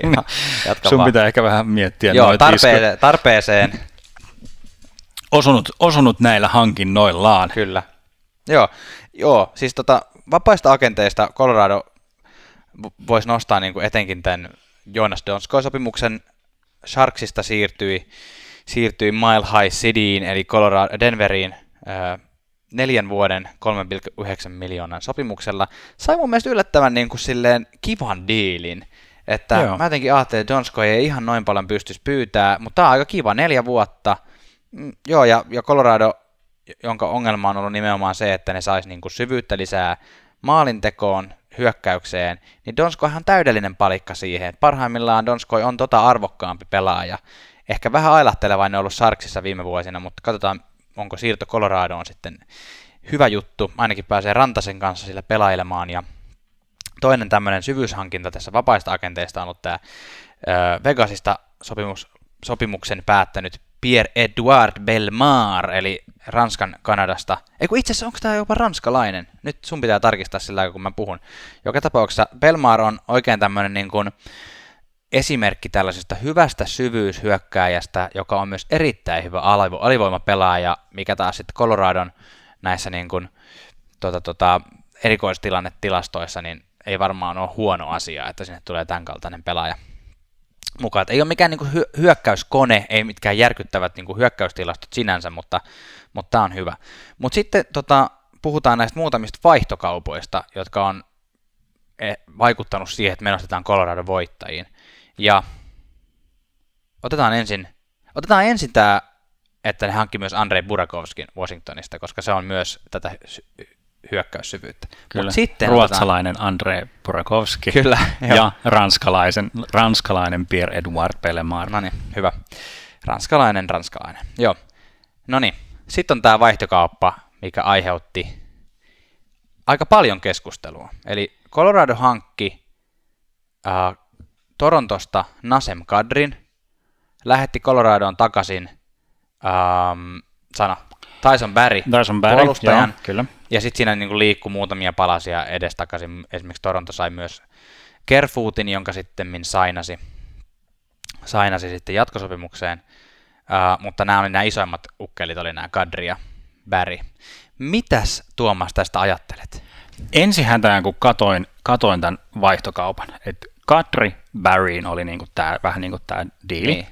Jatka Sun vaan. pitää ehkä vähän miettiä Joo, tarpeeseen, tarpeeseen. Osunut, osunut näillä hankinnoillaan. Kyllä. Joo, joo siis tota, vapaista agenteista Colorado voisi nostaa niin kuin etenkin tämän Jonas Donskoy-sopimuksen. Sharksista siirtyi siirtyi Mile High Cityin, eli Colorado, Denveriin, neljän vuoden 3,9 miljoonan sopimuksella. Sai mun mielestä yllättävän niin kuin silleen kivan diilin. Että Joo. mä jotenkin ajattelin, että Donsko ei ihan noin paljon pystyisi pyytää, mutta tämä on aika kiva, neljä vuotta. Mm, joo, ja, ja Colorado, jonka ongelma on ollut nimenomaan se, että ne saisi niin kuin syvyyttä lisää maalintekoon, hyökkäykseen, niin Donsko on täydellinen palikka siihen. Parhaimmillaan Donsko on tota arvokkaampi pelaaja. Ehkä vähän ailahtelevainen ollut Sarksissa viime vuosina, mutta katsotaan, onko siirto Coloradoon sitten hyvä juttu. Ainakin pääsee Rantasen kanssa sillä pelailemaan. Ja toinen tämmöinen syvyyshankinta tässä vapaista agenteista on ollut tämä Vegasista sopimus, sopimuksen päättänyt Pierre-Edouard Belmar, eli Ranskan Kanadasta. Ei kun itse asiassa onko tämä jopa ranskalainen? Nyt sun pitää tarkistaa sillä kun mä puhun. Joka tapauksessa Belmar on oikein tämmöinen niin kuin esimerkki tällaisesta hyvästä syvyyshyökkääjästä, joka on myös erittäin hyvä alivoimapelaaja, mikä taas sitten Coloradon näissä niin kuin, tota, tota, erikoistilannetilastoissa niin ei varmaan ole huono asia, että sinne tulee tämän kaltainen pelaaja mukaan. Että ei ole mikään niin kuin hyökkäyskone, ei mitkään järkyttävät niin kuin hyökkäystilastot sinänsä, mutta, mutta tämä on hyvä. Mutta sitten tota, puhutaan näistä muutamista vaihtokaupoista, jotka on eh, vaikuttanut siihen, että me nostetaan Colorado voittajiin. Ja otetaan ensin, otetaan ensin tämä, että ne hankki myös Andrei Burakovskin Washingtonista, koska se on myös tätä hyökkäyssyvyyttä. Kyllä, Mut sitten ruotsalainen otetaan... Andrei Burakovski Kyllä, ja ranskalaisen, ranskalainen Pierre-Edouard Pellemar. No niin, hyvä. Ranskalainen, ranskalainen. Joo. No niin, sitten on tämä vaihtokauppa, mikä aiheutti aika paljon keskustelua. Eli Colorado hankki äh, Torontosta Nasem Kadrin, lähetti Coloradoon takaisin ähm, sana Tyson Barry, Tyson Barry puolustajan, joo, kyllä. ja sitten siinä niin liikkui muutamia palasia edestakaisin. Esimerkiksi Toronto sai myös Kerfootin, jonka sitten sainasi, sainasi sitten jatkosopimukseen, uh, mutta nämä oli nämä isoimmat ukkelit, oli nämä Kadri ja Barry. Mitäs Tuomas tästä ajattelet? Ensihäntään kun katoin, katoin tämän vaihtokaupan, että Kadri Barryin oli niinku tää, vähän niin kuin tämä diili. Niin.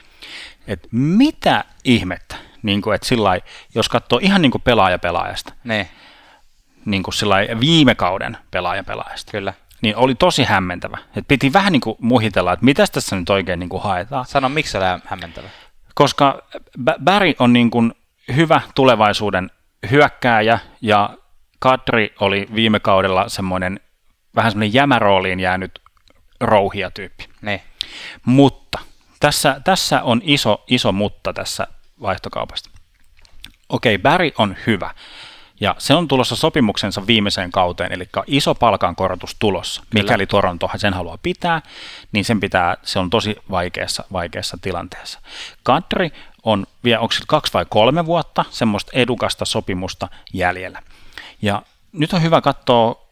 Et mitä ihmettä, niin kuin, että sillai, jos katsoo ihan niin kuin pelaaja pelaajasta, niin. Niin kuin sillai, viime kauden pelaaja pelaajasta, Kyllä. niin oli tosi hämmentävä. Et piti vähän niin kuin muhitella, että mitä tässä nyt oikein niin kuin haetaan. Sano, miksi se oli hämmentävä? Koska Barry on niin kuin hyvä tulevaisuuden hyökkääjä ja Kadri oli viime kaudella semmoinen vähän semmoinen jämärooliin jäänyt rouhia tyyppi. Niin. Mutta tässä, tässä on iso, iso mutta tässä vaihtokaupasta. Okei, okay, Barry on hyvä. Ja se on tulossa sopimuksensa viimeiseen kauteen, eli iso palkankorotus tulossa. Kyllä. Mikäli Toronto sen haluaa pitää, niin sen pitää, se on tosi vaikeassa, vaikeassa tilanteessa. Kadri on vielä, onko kaksi vai kolme vuotta semmoista edukasta sopimusta jäljellä. Ja nyt on hyvä katsoa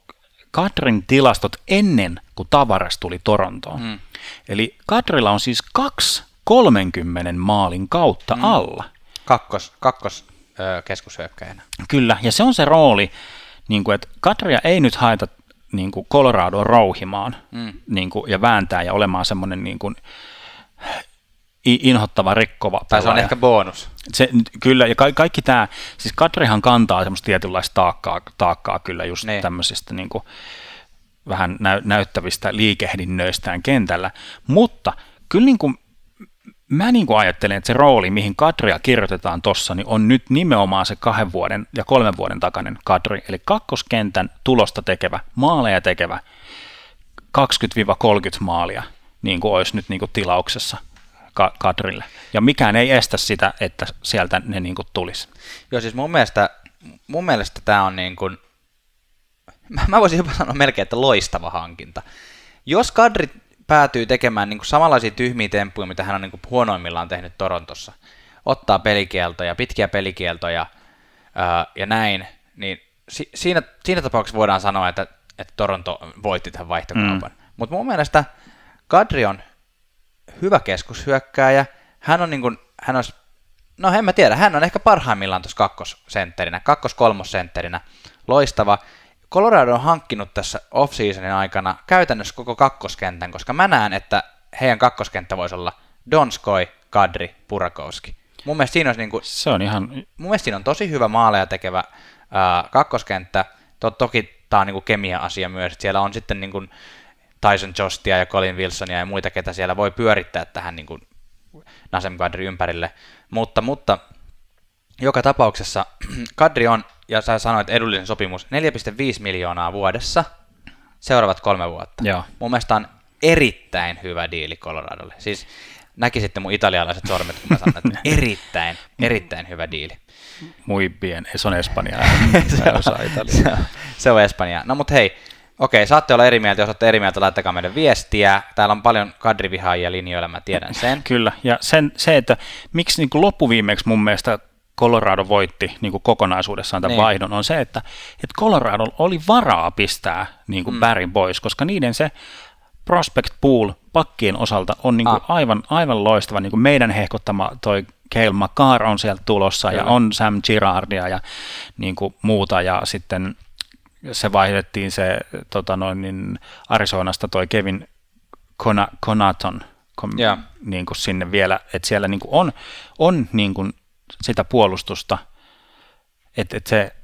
Kadrin tilastot ennen kuin Tavares tuli Torontoon. Mm. Eli Kadrilla on siis kaksi 30 maalin kautta mm. alla. Kakkos, kakkos ö, keskushyökkäjänä. Kyllä, ja se on se rooli, niin kuin, että Kadria ei nyt haeta niin kuin Colorado rouhimaan mm. niin kuin, ja vääntää ja olemaan semmoinen niin kuin, inhottava, rikkova Tai se on ehkä bonus. Se, kyllä, ja ka- kaikki tämä, siis Kadrihan kantaa semmoista tietynlaista taakkaa, taakkaa kyllä just niin. tämmöisistä niin kuin, vähän näy- näyttävistä liikehdinnöistään kentällä, mutta kyllä niin kuin, mä niin kuin ajattelen, että se rooli, mihin Kadria kirjoitetaan tuossa, niin on nyt nimenomaan se kahden vuoden ja kolmen vuoden takainen Kadri, eli kakkoskentän tulosta tekevä, maaleja tekevä, 20-30 maalia, niin kuin olisi nyt niin kuin tilauksessa Kadrille. Ja mikään ei estä sitä, että sieltä ne niin kuin tulisi. Joo, siis mun mielestä, mun mielestä tämä on niin kuin, mä voisin jopa sanoa melkein, että loistava hankinta. Jos Kadri päätyy tekemään niin kuin samanlaisia tyhmiä temppuja, mitä hän on niin kuin huonoimmillaan tehnyt Torontossa, ottaa pelikieltoja, pitkiä pelikieltoja ää, ja näin, niin si- siinä, siinä tapauksessa voidaan sanoa, että, että Toronto voitti tämän vaihtokaupan. Mm. Mutta mun mielestä Kadri on hyvä keskushyökkääjä. Hän on niin kuin, hän olisi, no en mä tiedä, hän on ehkä parhaimmillaan tuossa kakkosentterinä, kakkos-kolmosentterinä, loistava. Colorado on hankkinut tässä off-seasonin aikana käytännössä koko kakkoskentän, koska mä näen, että heidän kakkoskenttä voisi olla Donskoi, Kadri, Purakowski. Mun mielestä siinä, olisi niin kuin, Se on ihan, mun mielestä siinä on tosi hyvä maaleja tekevä ää, kakkoskenttä. To, toki tämä on niin kemia-asia myös, että siellä on sitten niin kuin Tyson Jostia ja Colin Wilsonia ja muita, ketä siellä voi pyörittää tähän niin kuin Nasem Kadri ympärille. Mutta, mutta joka tapauksessa Kadri on, ja sä sanoit edullinen sopimus, 4,5 miljoonaa vuodessa seuraavat kolme vuotta. joo. Mun mielestä on erittäin hyvä diili Coloradolle. Siis näkisitte mun italialaiset sormet, kun mä sanon, että erittäin, erittäin hyvä diili. Muy bien, se on Espanja. se on osa se, Italiaa. on, se on Espanja. No mut hei, okei, saatte olla eri mieltä, jos olette eri mieltä, laittakaa meille viestiä. Täällä on paljon kadrivihaajia linjoilla, mä tiedän sen. Kyllä, ja sen, se, että miksi niin loppuviimeksi mun mielestä Colorado voitti niin kuin kokonaisuudessaan tämän Niin. vaihdon, on se, että, että Colorado oli varaa pistää niin kuin mm. Barry pois, koska niiden se prospect pool pakkien osalta on niin kuin Ah. aivan, aivan loistava. Niin kuin meidän hehkottama toi Cale McCarr on sieltä tulossa Kyllä. ja on Sam Girardia ja niin kuin muuta ja sitten se vaihdettiin se tota noin, niin Arizonasta toi Kevin Kona, Conaton kom, Joo. niin kuin sinne vielä, että siellä niin kuin on, on niin kuin sitä puolustusta, että, että se,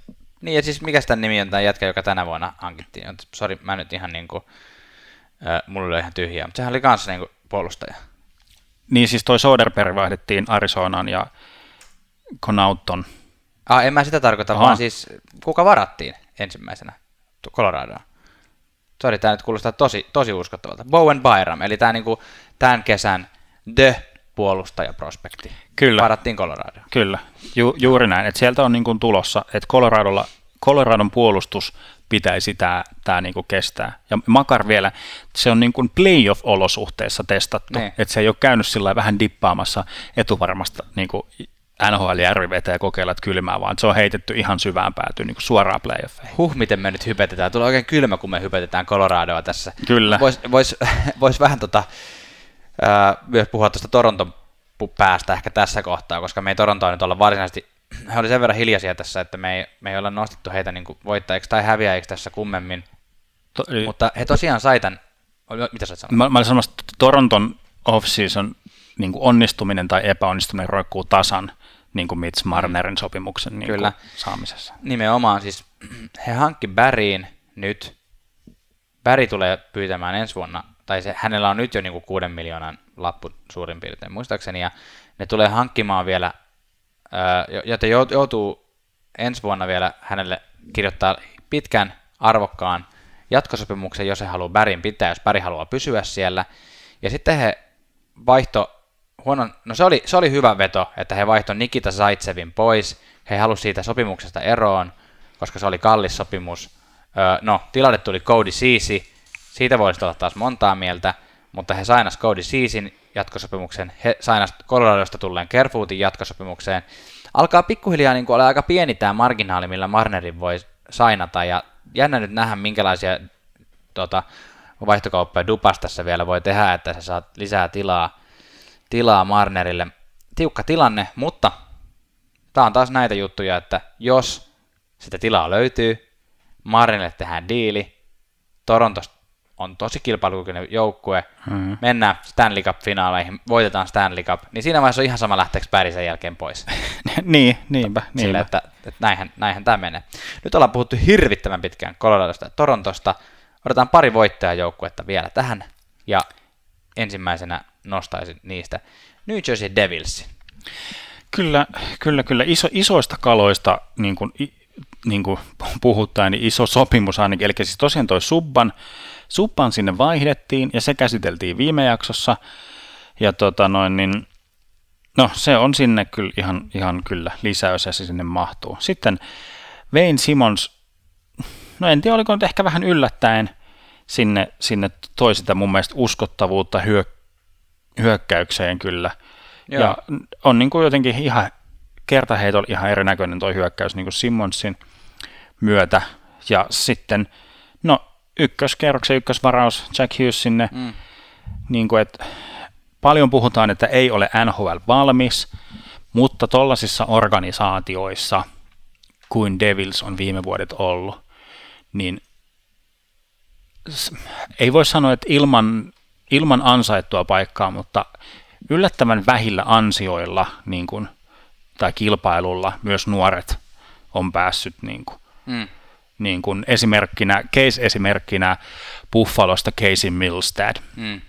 Niin, ja siis mikä tämän nimi on tämä jätkä, joka tänä vuonna hankittiin? Sori, mä nyt ihan niinku, äh, mulla oli ihan tyhjää, mutta sehän oli kanssa niinku puolustaja. niin siis toi Soderberg vaihdettiin Arizonaan ja Conauton, Ah, en mä sitä tarkoita, Aha. vaan siis kuka varattiin ensimmäisenä Coloradoon? Sori, tämä nyt kuulostaa tosi, tosi uskottavalta. Bowen Byram, eli tämä niinku tämän kesän The puolustajaprospekti. Kyllä. Varattiin Coloradoon. Kyllä, ju, juuri näin. Että sieltä on niin kuin tulossa, että Coloradolla, Coloradon puolustus pitäisi tämä, tämä niin kuin kestää. Ja Makar vielä, se on niin kuin playoff-olosuhteissa testattu, Niin. että se ei ole käynyt sillä vähän dippaamassa etuvarmasta niin kuin NHL ja RVT ja kokeilla että kylmää, vaan se on heitetty ihan syvään päätyyn niin kuin suoraan playoffeihin. Huh, miten me nyt hypetetään. Tulee oikein kylmä, kun me hypetetään Coloradoa tässä. Kyllä. Voisi vois, vois vähän tota, myös puhua tuosta Toronton päästä ehkä tässä kohtaa, koska me ei Torontoa nyt olla varsinaisesti, he oli sen verran hiljaisia tässä, että me ei, me ei olla nostettu heitä niin voittajiksi tai häviäjiksi tässä kummemmin, To, mutta he tosiaan sai tämän, mitä sä oot sanonut? mä, mä olin sanomassa, että Toronton off-season niin kuin onnistuminen tai epäonnistuminen roikkuu tasan niin kuin Mitch Marnerin sopimuksen niin Kyllä. Kuin saamisessa. Nimenomaan siis he hankki Bäriin nyt. Bäri tulee pyytämään ensi vuonna, tai se, hänellä on nyt jo niinku kuuden miljoonan lappu suurin piirtein muistaakseni, ja ne tulee hankkimaan vielä, joten jout- joutuu ensi vuonna vielä hänelle kirjoittaa pitkän arvokkaan jatkosopimuksen, jos he haluaa Bärin pitää, jos Bäri haluaa pysyä siellä. Ja sitten he vaihto huonon, no se oli, se oli hyvä veto, että he vaihtoi Nikita Zaitsevin pois. He halusivat siitä sopimuksesta eroon, koska se oli kallis sopimus. No, tilalle tuli Cody Ceesay. Siitä voisi olla taas montaa mieltä, mutta he sainas Cody Ceesin jatkosopimuksen. He sainas Coloradosta tulleen Kerfootin jatkosopimukseen. Alkaa pikkuhiljaa niin olla aika pieni tämä marginaali, millä Marnerin voi sainata. Ja jännä nyt nähdä, minkälaisia tota, vaihtokauppoja Dupas tässä vielä voi tehdä, että se saa lisää tilaa, tilaa Marnerille. Tiukka tilanne, mutta tämä on taas näitä juttuja, että jos sitä tilaa löytyy, Marnerille tehdään diili, Torontosta on tosi kilpailukykyinen joukkue, Mm. mennään Stanley Cup-finaaleihin, voitetaan Stanley Cup, niin siinä vaiheessa on ihan sama lähteekö Päri sen jälkeen pois. niin, niinpä, Sille, niinpä. että, että näinhän, näinhän tämä menee. Nyt ollaan puhuttu hirvittävän pitkään Coloradosta ja Torontosta. Odotetaan pari voittajajoukkuetta vielä tähän. Ja ensimmäisenä nostaisin niistä New Jersey Devilsin. Kyllä, kyllä, kyllä. Iso, isoista kaloista niin kuin, niin kuin puhutaan, niin iso sopimus ainakin. Eli siis tosiaan toi Subban, Subban sinne vaihdettiin ja se käsiteltiin viime jaksossa. Ja tota noin, niin, no se on sinne kyllä ihan, ihan kyllä lisäys ja se sinne mahtuu. Sitten Wayne Simmons, no en tiedä oliko nyt ehkä vähän yllättäen sinne, sinne toi sitä mun mielestä uskottavuutta hyö, hyökkäykseen kyllä. Joo. Ja on niin kuin jotenkin ihan kertaheitolla ihan erinäköinen toi hyökkäys niin kuin Simmonsin myötä. Ja sitten, ykköskerroksen ykkösvaraus Jack Hughes sinne, Mm. niin kuin, että paljon puhutaan, että ei ole NHL valmis, mutta tollaisissa organisaatioissa kuin Devils on viime vuodet ollut, niin ei voi sanoa, että ilman, ilman ansaittua paikkaa, mutta yllättävän vähillä ansioilla niin kuin tai kilpailulla myös nuoret on päässyt niin kuin, Mm. Niin kuin esimerkkinä, case-esimerkkinä Buffalosta Casey Milstead, Mm.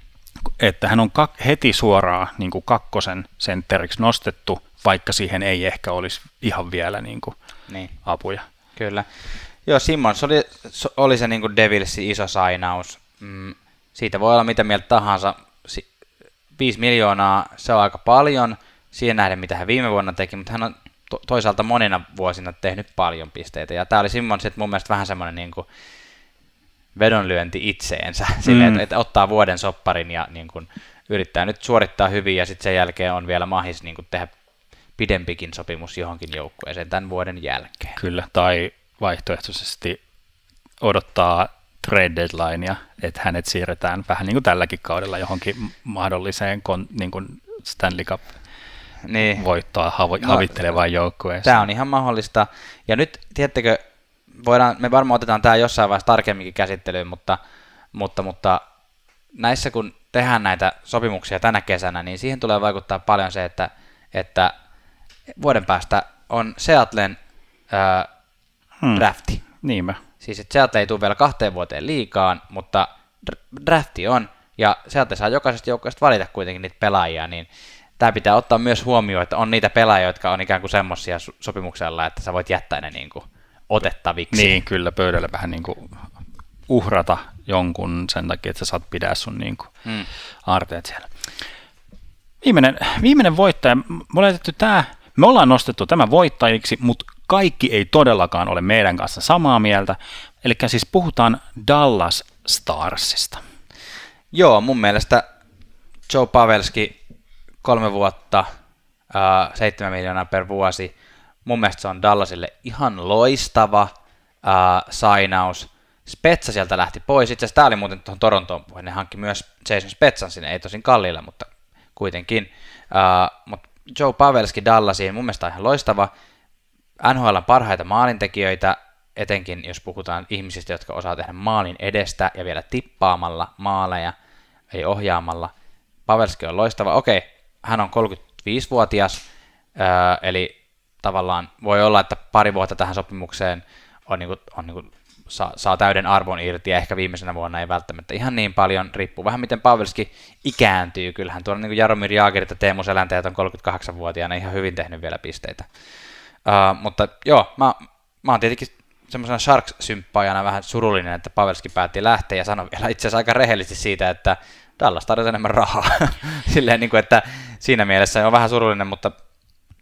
että hän on kak- heti suoraan niin kuin kakkosen sentteriksi nostettu, vaikka siihen ei ehkä olisi ihan vielä niin kuin Niin. apuja. Kyllä. Joo, Simmons oli, oli se niin Devilsin iso sainaus. Mm, siitä voi olla mitä mieltä tahansa. Si- 5 miljoonaa, se on aika paljon siihen nähden, mitä hän viime vuonna teki, mutta hän on to- toisaalta monina vuosina tehnyt paljon pisteitä. Ja tämä oli Simmons mun mielestä vähän semmoinen niin kuin vedonlyönti itseensä, silleen, Mm. että, että ottaa vuoden sopparin ja niin kuin yrittää nyt suorittaa hyvin ja sitten sen jälkeen on vielä mahis niin kuin tehdä pidempikin sopimus johonkin joukkueeseen tämän vuoden jälkeen. Kyllä, tai vaihtoehtoisesti odottaa trade deadlinea, että hänet siirretään vähän niin kuin tälläkin kaudella johonkin mahdolliseen kon, niin kuin Stanley Cup Niin. voittoa havo, No, havittelevaan joukkueeseen. Tämä on ihan mahdollista. Ja nyt, tiedättekö, voidaan, me varmaan otetaan tämä jossain vaiheessa tarkemminkin käsittelyyn, mutta, mutta, mutta näissä kun tehdään näitä sopimuksia tänä kesänä, niin siihen tulee vaikuttaa paljon se, että, että vuoden päästä on Seattlen ää, Hmm. drafti. Niinpä. Siis että Seattle ei tule vielä kahteen vuoteen liikaan, mutta dr- drafti on, ja Seattle saa jokaisesta joukkueesta valita kuitenkin niitä pelaajia, niin tämä pitää ottaa myös huomioon, että on niitä pelaajia, jotka on ikään kuin semmoisia sopimuksella, että sä voit jättää ne niin kuin otettaviksi. Niin, kyllä pöydälle vähän niin kuin uhrata jonkun sen takia, että sä saat pidää sun niin kuin Mm. aarteet siellä. Viimeinen, viimeinen voittaja, me ollaan tää, me ollaan nostettu tämä voittajiksi, mutta kaikki ei todellakaan ole meidän kanssa samaa mieltä. Eli siis puhutaan Dallas Starsista. Joo, mun mielestä Joe Pavelski kolme vuotta, ää, seitsemän miljoonaa per vuosi. Mun mielestä se on Dallasille ihan loistava ää, sainaus. Spetsa sieltä lähti pois. Itse asiassa tämä oli muuten tuohon Torontoon puheen. Ne hankki myös Jason Spetsan sinne, ei tosin kalliilla, mutta kuitenkin. Ää, mutta Joe Pavelski Dallasiin mun mielestä on ihan loistava. NHL on parhaita maalintekijöitä, etenkin jos puhutaan ihmisistä, jotka osaa tehdä maalin edestä ja vielä tippaamalla maaleja, ei ohjaamalla. Pavelski on loistava. Okei, hän on 35-vuotias, öö, eli tavallaan voi olla, että pari vuotta tähän sopimukseen on, niinku, on niinku, saa, saa täyden arvon irti ja ehkä viimeisenä vuonna ei välttämättä ihan niin paljon, riippuu vähän miten Pavelski ikääntyy. Kyllähän tuolla niin Jaromir Jaagerit ja Teemu Selänteet on 38-vuotiaana ihan hyvin tehnyt vielä pisteitä. Uh, mutta joo, mä, mä oon tietenkin semmoisena Sharks-symppaajana vähän surullinen, että Pavelski päätti lähteä ja sanoi vielä itse asiassa aika rehellisesti siitä, että Dallas tarvitsee enemmän rahaa. Silleen, niin kuin, että siinä mielessä on vähän surullinen, mutta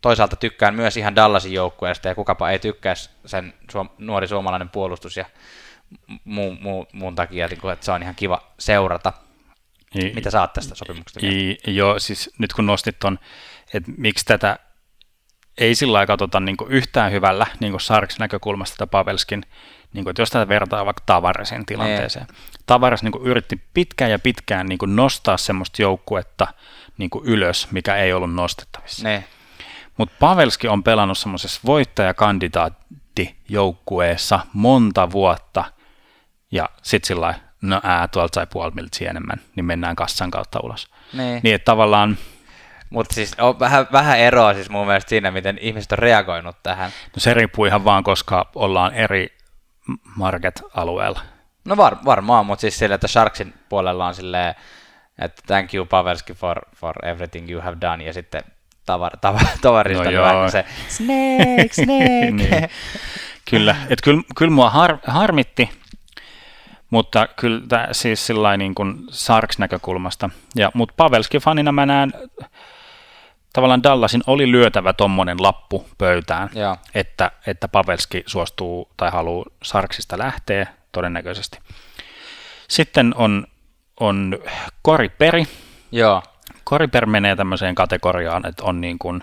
toisaalta tykkään myös ihan Dallasin joukkueesta ja kukapa ei tykkäisi sen suom- nuori suomalainen puolustus ja muun, muu, muun takia, niin kuin, että se on ihan kiva seurata. I, Mitä saat tästä sopimuksesta? I, joo, siis nyt kun nostit ton, että miksi tätä ei sillä lailla katsota niin yhtään hyvällä niin Sarks näkökulmasta tätä Pavelskin, niin kuin, että jos tätä vertaa vaikka Tavaresin tilanteeseen. Tavares niin yritti pitkään ja pitkään niin nostaa semmoista joukkuetta niin ylös, mikä ei ollut nostettavissa. Ne, Mutta Pavelski on pelannut semmoisessa voittajakandidaattijoukkueessa monta vuotta, ja sitten sillä lailla, no ää, tuolta sai puoli enemmän, niin mennään kassan kautta ulos. ne. Niin, että tavallaan Mutta siis on vähän, vähän eroa siis mun mielestä siinä, miten ihmiset on reagoinut tähän. No se riippuu ihan vaan, koska ollaan eri market-alueella. No var, varmaan, mutta siis sillä, että Sharksin puolella on silleen, että thank you Pavelski for, for everything you have done, ja sitten tavar, tavar, tavarista No joo. vähän se snake, snake. Niin. Kyllä, että kyllä, kyllä mua har, harmitti, mutta kyllä siis sillä niin kuin Sarks näkökulmasta. Ja, mutta Pavelski-fanina mä näen, tavallaan Dallasin oli lyötävä tommonen lappu pöytään, Joo. että, että Pavelski suostuu tai haluaa Sarksista lähteä todennäköisesti. Sitten on, on Kori Peri. Joo, Koriper menee tämmöiseen kategoriaan, että on niin kuin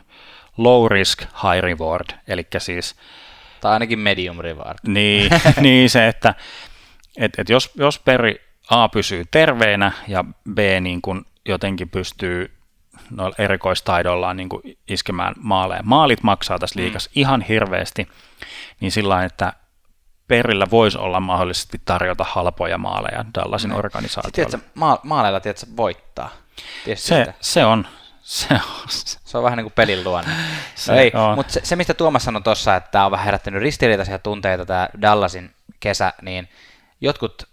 low risk, high reward, eli siis tai ainakin medium reward. niin, niin se, että et, et jos, jos Peri A pysyy terveenä ja B niin kuin jotenkin pystyy noilla erikoistaidollaan niin kuin iskemään maaleja. Maalit maksaa tässä liikassa mm. ihan hirveästi, niin sillä että Perillä voisi olla mahdollisesti tarjota halpoja maaleja Dallasin Sitten organisaatiolle. tiedätkö, ma- maaleilla tiedätkö, voittaa. Se, sitä? se on, Se on, Se on vähän niin kuin pelin luonne. se No ei, mutta se, se, mistä Tuomas sanoi tuossa, että tämä on vähän herättänyt ristiriitaisia tunteita tämä Dallasin kesä, niin jotkut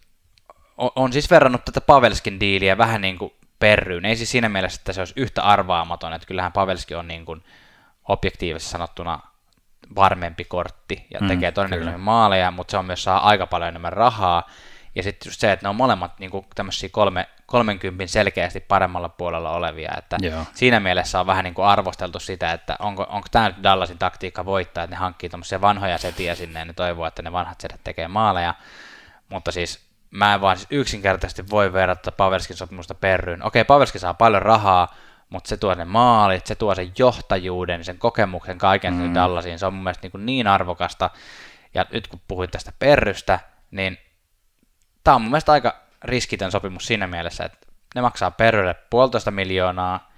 on, on siis verrannut tätä Pavelskin diiliä vähän niin kuin perryyn. Ei siis siinä mielessä, että se olisi yhtä arvaamaton, että kyllähän Pavelski on niin kuin objektiivisesti sanottuna varmempi kortti ja Mm, tekee todennäköisemmin kyllä. maaleja, mutta se on myös saa aika paljon enemmän rahaa. Ja sitten just se, että ne on molemmat niin kuin tämmöisiä kolme, 30 selkeästi paremmalla puolella olevia, että Joo. siinä mielessä on vähän niin kuin arvosteltu sitä, että onko, onko tämä nyt Dallasin taktiikka voittaa, että ne hankkii tuommoisia vanhoja setiä sinne ja ne toivoo, että ne vanhat setet tekee maaleja, mutta siis mä en vaan siis yksinkertaisesti voi verrata Pavelskin sopimusta perryyn. Okei, Pavelski saa paljon rahaa, mutta se tuo ne maalit, se tuo sen johtajuuden, sen kokemuksen kaiken mm. Dallasiin. Se on mun mielestä niin, niin arvokasta. Ja nyt kun puhuit tästä perrystä, niin tämä on mun mielestä aika riskitön sopimus siinä mielessä, että ne maksaa perrylle puolitoista miljoonaa,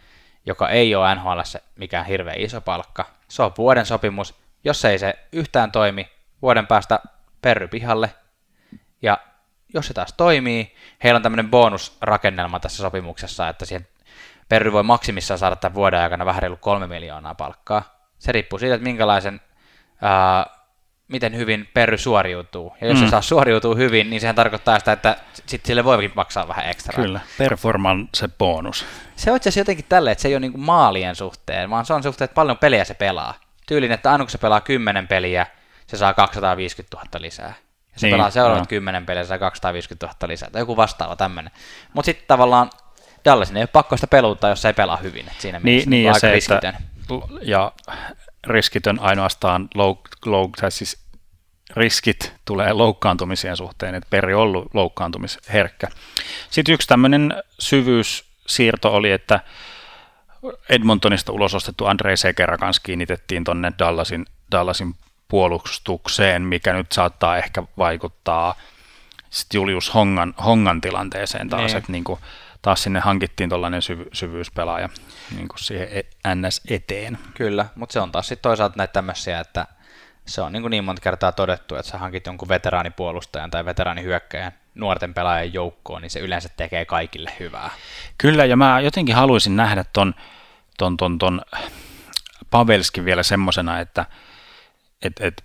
joka ei ole NHL mikään hirveän iso palkka. Se on vuoden sopimus. Jos ei se yhtään toimi, vuoden päästä perry pihalle. Ja jos se taas toimii, heillä on tämmöinen bonusrakennelma tässä sopimuksessa, että siihen perry voi maksimissaan saada tämän vuoden aikana vähän reilu kolme miljoonaa palkkaa. Se riippuu siitä, että minkälaisen, ää, miten hyvin perry suoriutuu. Ja jos mm. Se saa suoriutuu hyvin, niin sehän tarkoittaa sitä, että sitten sille voikin maksaa vähän ekstra. Kyllä, performance bonus. Se on itse asiassa jotenkin tälleen, että se ei ole niinku maalien suhteen, vaan se on suhteen, että paljon pelejä se pelaa. Tyylin, että aina kun se pelaa 10 peliä, se saa 250 000 lisää. Ja se Niin, pelaa seuraavat joo. 10 peliä, saa 250 000 lisää. Tai joku vastaava tämmöinen. Mutta sitten tavallaan Dallasin ei ole pakko sitä peluuttaa, jos se ei pelaa hyvin. Et siinä mielessä Niin, niin ja aika se, riskitön. että, ja riskitön ainoastaan louk, louk, tai siis riskit tulee loukkaantumisien suhteen, että Peri on ollut loukkaantumisherkkä. Sitten yksi tämmöinen syvyyssiirto oli, että Edmontonista ulos ostettu Andrei Sekera kanssa kiinnitettiin tuonne Dallasin, Dallasin puolustukseen, mikä nyt saattaa ehkä vaikuttaa sit Julius Hongan, Hongan tilanteeseen taas, Niin. että niinku, taas sinne hankittiin tuollainen syvy, syvyyspelaaja niinku siihen e- NS eteen. Kyllä, mutta se on taas sitten toisaalta näitä tämmöisiä, että se on niin, kuin niin monta kertaa todettu, että sä hankit jonkun veteraanipuolustajan tai veteraanihyökkäjän nuorten pelaajien joukkoon, niin se yleensä tekee kaikille hyvää. Kyllä, ja mä jotenkin haluaisin nähdä ton, ton, ton, ton Pavelskin vielä semmosena, että et, et,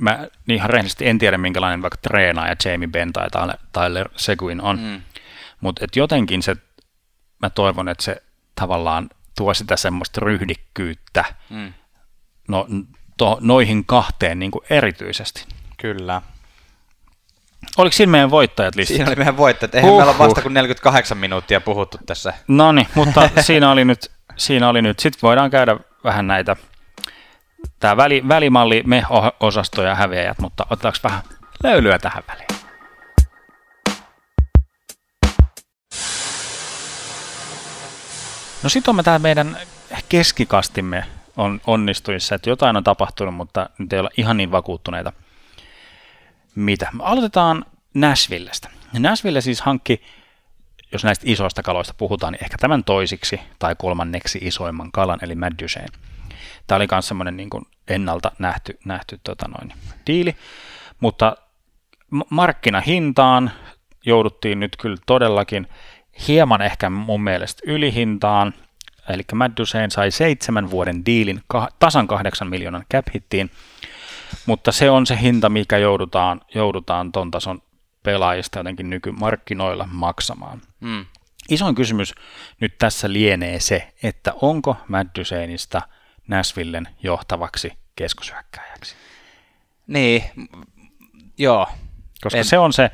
mä niin ihan rehellisesti en tiedä, minkälainen vaikka treenaaja Jamie Benn tai Tyler- Seguin on, mm. mutta jotenkin se, mä toivon, että se tavallaan tuo sitä semmoista ryhdikkyyttä Mm. no, to, noihin kahteen niin kuin erityisesti. Kyllä. Oliko siinä meidän voittajat listassa? Siinä oli meidän voittajat. Eihän meillä ole vasta kuin 48 minuuttia puhuttu tässä. No niin, mutta siinä oli nyt, siinä oli nyt. Sitten voidaan käydä vähän näitä, tämä väli, välimalli, me osasto ja häviäjät, mutta otetaanko vähän löylyä tähän väliin? No sitten on tämä meidän keskikastimme on onnistuissa, että jotain on tapahtunut, mutta nyt ei olla ihan niin vakuuttuneita. Mitä? Aloitetaan Nashvillestä. Nashville siis hankki jos näistä isoista kaloista puhutaan, niin ehkä tämän toisiksi tai kolmanneksi isoimman kalan, eli Mad. Tämä oli myös semmoinen niin kuin ennalta nähty, nähty tota noin, diili, mutta markkinahintaan jouduttiin nyt kyllä todellakin hieman ehkä mun mielestä ylihintaan, eli Mad Duchesne sai seitsemän vuoden diilin kah- tasan kahdeksan miljoonan cap hittiin, mutta se on se hinta, mikä joudutaan, joudutaan ton tason pelaajista jotenkin nykymarkkinoilla maksamaan. Mm. Isoin kysymys nyt tässä lienee se, että onko Matt Duchesneista Nashvillen johtavaksi keskushyökkääjäksi. Niin, joo. Koska En- se on se,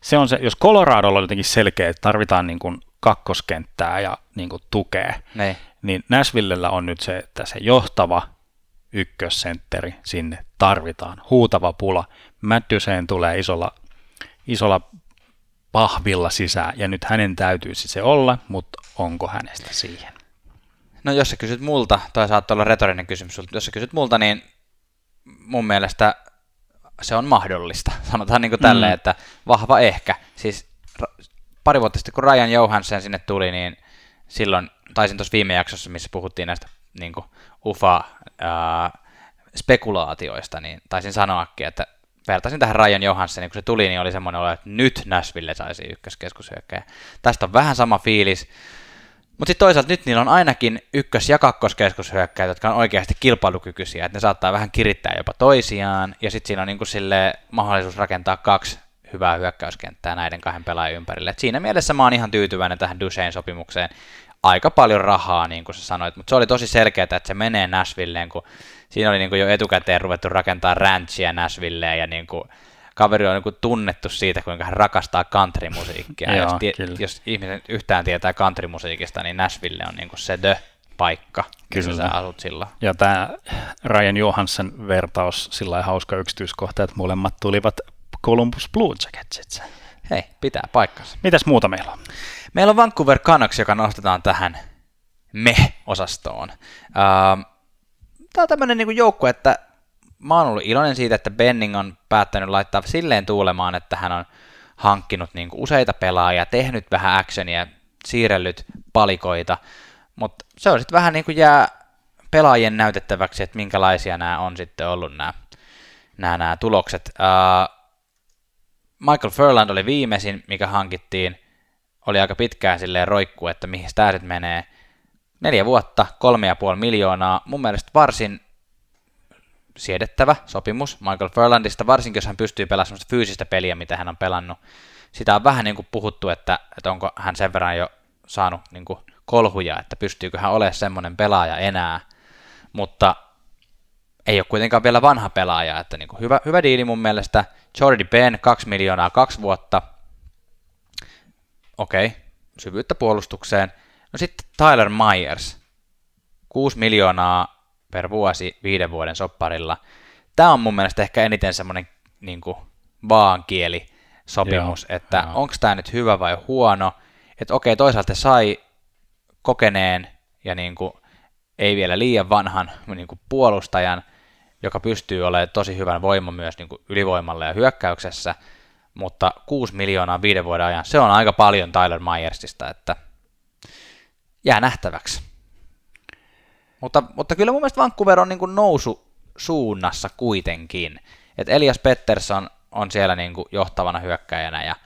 se on se, jos Coloradolla on jotenkin selkeä, että tarvitaan niin kuin kakkoskenttää ja niin kuin tukea, Niin. niin Nashvillellä on nyt se, että se johtava ykkössentteri sinne tarvitaan. Huutava pula. Duchesne tulee isolla, isolla pahvilla sisään, ja nyt hänen täytyisi se olla, mutta onko hänestä siihen? No jos sä kysyt multa, tai saattaa olla retorinen kysymys sulta, jos sä kysyt multa, niin mun mielestä se on mahdollista. Sanotaan niin kuin tälleen, Mm. että vahva ehkä. Siis pari vuotta sitten, kun Ryan Johansson sinne tuli, niin silloin, taisin tuossa viime jaksossa, missä puhuttiin näistä niin kuin UFA ää, spekulaatioista, niin taisin sanoakin, että vertaisin tähän Ryan Johanssonin, kun se tuli, niin oli semmoinen olo, että nyt Nashville saisi ykköskeskushyökkäjä. Tästä on vähän sama fiilis. Mutta sitten toisaalta nyt niillä on ainakin ykkös- ja kakkoskeskushyökkäjät, jotka on oikeasti kilpailukykyisiä, että ne saattaa vähän kirittää jopa toisiaan, ja sitten siinä on niinku sille mahdollisuus rakentaa kaksi hyvää hyökkäyskenttää näiden kahden pelaajan ympärille. Et siinä mielessä mä oon ihan tyytyväinen tähän Duchesne sopimukseen. Aika paljon rahaa, niin kuin sä sanoit, mutta se oli tosi selkeää, että se menee Nashvilleen, kun siinä oli niin kuin jo etukäteen ruvettu rakentaa ranchia Nashvilleen ja niin kuin kaveri on niin tunnettu siitä, kuinka hän rakastaa countrymusiikkia. Joo, jos, tie, kyllä. jos ihmiset yhtään tietää countrymusiikista, niin Nashville on niin kuin se the paikka, missä Kyllä. sä asut silloin. Ja tämä Ryan Johansson vertaus, sillä hauska yksityiskohta, että molemmat tulivat Columbus Blue Jacketsista. Hei, pitää paikkansa. Mitäs muuta meillä on? Meillä on Vancouver Canucks, joka nostetaan tähän me-osastoon. Tämä on tämmöinen niin joukkue, että mä oon ollut iloinen siitä, että Benning on päättänyt laittaa silleen tuulemaan, että hän on hankkinut niin kuin useita pelaajia, tehnyt vähän actionia, siirrellyt palikoita, mutta se on sitten vähän niin kuin jää pelaajien näytettäväksi, että minkälaisia nämä on sitten ollut nämä, nämä, nämä tulokset. Uh, Michael Furland oli viimeisin, mikä hankittiin, oli aika pitkään silleen roikku, että mihin tämä menee. Neljä vuotta, kolme ja puoli miljoonaa, mun mielestä varsin siedettävä sopimus Michael Furlandista, varsinkin jos hän pystyy pelaamaan sellaista fyysistä peliä, mitä hän on pelannut. Sitä on vähän niin kuin puhuttu, että, että onko hän sen verran jo saanut niin kuin kolhuja, että pystyykö hän olemaan semmoinen pelaaja enää, mutta ei ole kuitenkaan vielä vanha pelaaja, että niin kuin hyvä, hyvä diili mun mielestä. Jordi Ben, 2 miljoonaa kaksi vuotta. Okei, okay. syvyyttä puolustukseen. No sitten Tyler Myers, 6 miljoonaa per vuosi viiden vuoden sopparilla. Tämä on mun mielestä ehkä eniten semmoinen niin vaankieli sopimus, Joo, että onko tämä nyt hyvä vai huono. Että okei, toisaalta sai kokeneen ja niin kuin ei vielä liian vanhan niin kuin puolustajan, joka pystyy olemaan tosi hyvän voima myös niin kuin ylivoimalla ja hyökkäyksessä, mutta 6 miljoonaa viiden vuoden ajan, se on aika paljon Tyler Myersista, että jää nähtäväksi. Mutta, mutta kyllä mun mielestä Vancouver on niin kuin nousu suunnassa kuitenkin. Et Elias Pettersson on siellä niin kuin johtavana hyökkäjänä ja,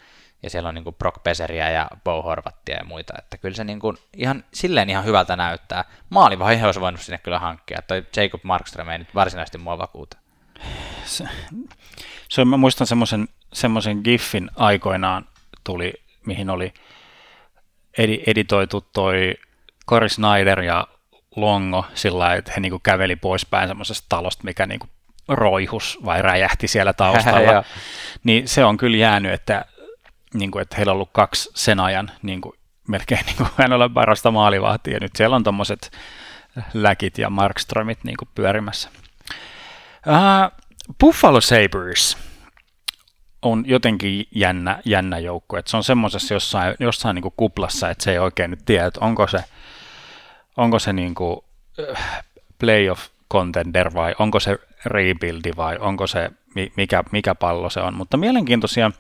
ja siellä on niin kuin Brock Peseriä ja Bo Horvattia ja muita. Että kyllä se niin kuin ihan, silleen ihan hyvältä näyttää. Maalivaihe olisi voinut sinne kyllä hankkia. Toi Jacob Markström ei nyt varsinaisesti mua vakuuta. Se, se mä muistan semmoisen semmoisen giffin aikoinaan tuli, mihin oli edi, editoitu toi Cory Snyder ja Longo sillä lailla, että he niinku käveli poispäin semmoisesta talosta, mikä niinku roihus vai räjähti siellä taustalla. niin se on kyllä jäänyt, että, niinku, että heillä on ollut kaksi sen ajan niinku, melkein niinku, hän ole parasta maalivahtia. Ja nyt siellä on tommoset läkit ja Markströmit niinku, pyörimässä. Uh, Buffalo Sabres on jotenkin jännä, jännä joukko. Että se on semmoisessa jossain, jossain niin kuplassa, että se ei oikein nyt tiedä, että onko se, onko se niin kuin playoff contender vai onko se rebuildi vai onko se mikä, mikä pallo se on. Mutta mielenkiintoisia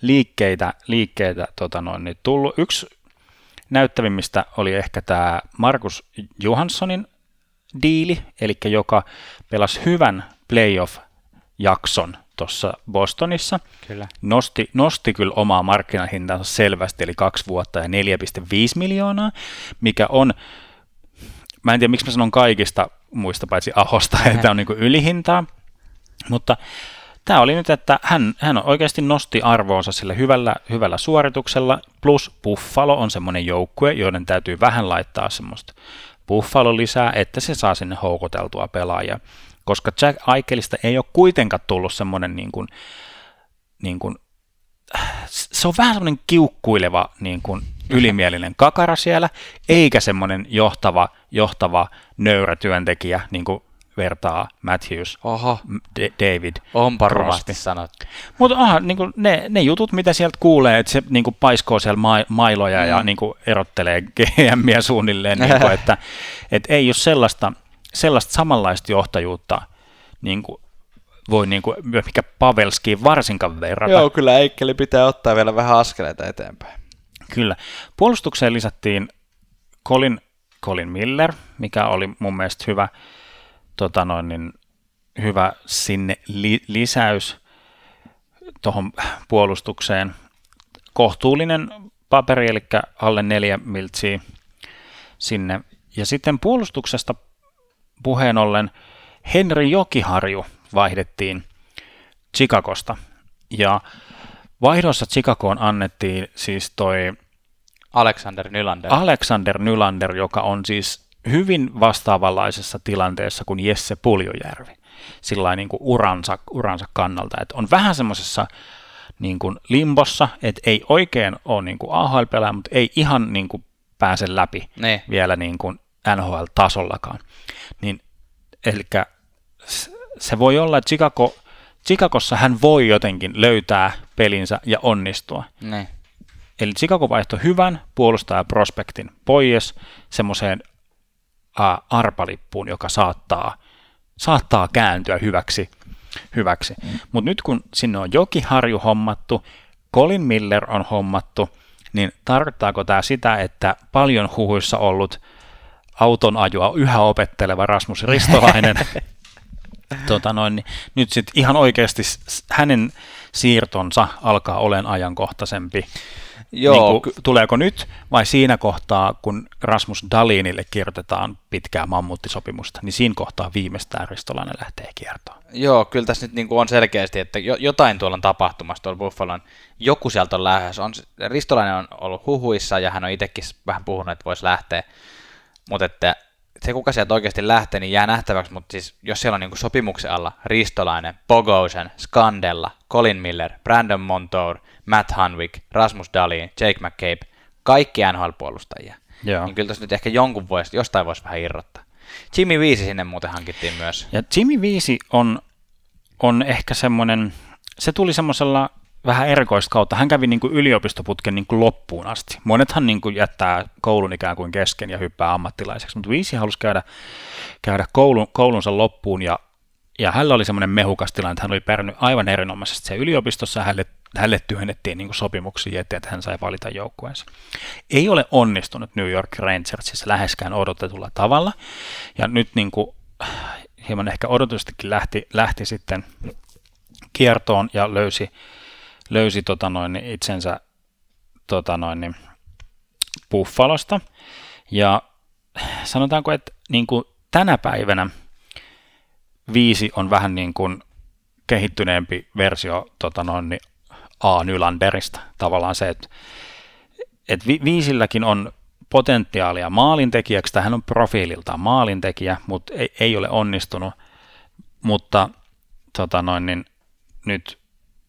liikkeitä, liikkeitä tota noin, niin tullut. Yksi näyttävimmistä oli ehkä tämä Markus Johanssonin diili, eli joka pelasi hyvän playoff-jakson tuossa Bostonissa. Kyllä. Nosti, nosti kyllä omaa markkinahintansa selvästi, eli kaksi vuotta ja 4,5 miljoonaa, mikä on, mä en tiedä miksi mä sanon kaikista muista paitsi Ahosta, että on niin ylihintaa, mutta tämä oli nyt, että hän, hän oikeasti nosti arvoonsa sillä hyvällä, hyvällä suorituksella, plus Buffalo on semmoinen joukkue, joiden täytyy vähän laittaa semmoista Buffalo lisää, että se saa sinne houkuteltua pelaajia. Koska Jack Aikelista ei ole kuitenkaan tullut semmoinen niin kuin, niin kuin, se on vähän semmoinen kiukkuileva niin kuin ylimielinen kakara siellä, eikä semmoinen johtava, johtava nöyrä työntekijä, niin kuin vertaa Matthews, Oho, D- David. onpa rumasti sanottu. Mutta aha, niin ne, ne jutut, mitä sieltä kuulee, että se niin kuin paiskoo siellä ma- mailoja mm. ja niin kuin erottelee GMiä suunnilleen, niin kuin, että et ei ole sellaista, sellaista samanlaista johtajuutta, niin kuin voi niin kuin, mikä Pavelskiin varsinkaan verrata. Joo, kyllä Eikkeli pitää ottaa vielä vähän askeleita eteenpäin. Kyllä. Puolustukseen lisättiin Colin, Colin Miller, mikä oli mun mielestä hyvä, tota noin, niin, hyvä sinne li, lisäys tuohon puolustukseen. Kohtuullinen paperi, eli alle neljä miltsiä sinne. Ja sitten puolustuksesta puheen ollen Henri Jokiharju vaihdettiin Chicagosta. Ja vaihdossa Chicagoon annettiin siis toi Alexander Nylander. Alexander Nylander, joka on siis hyvin vastaavanlaisessa tilanteessa kuin Jesse Puljujärvi sillä niin kuin uransa, uransa kannalta. Että on vähän semmoisessa niin kuin limbossa, että ei oikein ole niin kuin ahl mutta ei ihan niin kuin pääse läpi ne. vielä niin kuin NHL-tasollakaan. Niin, eli se voi olla, että Chicago, Chicagossa hän voi jotenkin löytää pelinsä ja onnistua. Ne. Eli Chicago vaihtoi hyvän puolustajaprospektin pois semmoiseen arpalippuun, joka saattaa, saattaa kääntyä hyväksi. hyväksi. Mm. Mutta nyt kun sinne on Jokiharju hommattu, Colin Miller on hommattu, niin tarkoittaako tämä sitä, että paljon huhuissa ollut auton ajoa yhä opetteleva Rasmus Ristolainen tota noin, niin nyt sitten ihan oikeasti hänen siirtonsa alkaa olemaan ajankohtaisempi. Joo. Niin kuin, tuleeko nyt vai siinä kohtaa, kun Rasmus Dalinille kirjoitetaan pitkää mammuttisopimusta, niin siinä kohtaa viimeistään Ristolainen lähtee kiertoon. Joo, kyllä tässä nyt niin kuin on selkeästi, että jotain tuolla on tapahtumassa tuolla Buffalon. Joku sieltä on lähdössä. On, Ristolainen on ollut huhuissa ja hän on itsekin vähän puhunut, että voisi lähteä. Mutta että se, kuka sieltä oikeasti lähtee, niin jää nähtäväksi, mutta siis jos siellä on niin sopimuksen alla Ristolainen, Bogosen, Skandella, Colin Miller, Brandon Montour, Matt Hanwick, Rasmus Dahlin, Jake McCabe, kaikki NHL-puolustajia, Joo. niin kyllä tässä nyt ehkä jonkun voisi, jostain voisi vähän irrottaa. Jimmy Viisi sinne muuten hankittiin myös. Ja Jimmy Viisi on, on ehkä semmoinen, se tuli semmoisella vähän erikoista kautta. Hän kävi niin kuin yliopistoputken niin kuin loppuun asti. Monethan niin kuin jättää koulun ikään kuin kesken ja hyppää ammattilaiseksi, mutta Viisi halusi käydä, käydä koulun, koulunsa loppuun ja, ja hänellä oli semmoinen mehukas tilanne, että hän oli pärjännyt aivan erinomaisesti se yliopistossa ja hänelle, hänelle työnnettiin niin sopimuksia eteen, että hän sai valita joukkueensa. Ei ole onnistunut New York Rangersissa läheskään odotetulla tavalla ja nyt niin kuin, hieman ehkä odotustikin lähti, lähti sitten kiertoon ja löysi löysi tota noin, itsensä tota noin, Buffalosta. Ja sanotaanko, että niin kuin tänä päivänä viisi on vähän niin kuin kehittyneempi versio tota noin, A. Nylanderista. Tavallaan se, että, että vi- viisilläkin on potentiaalia maalintekijäksi, tai hän on profiililtaan maalintekijä, mutta ei, ei ole onnistunut, mutta tota noin, niin nyt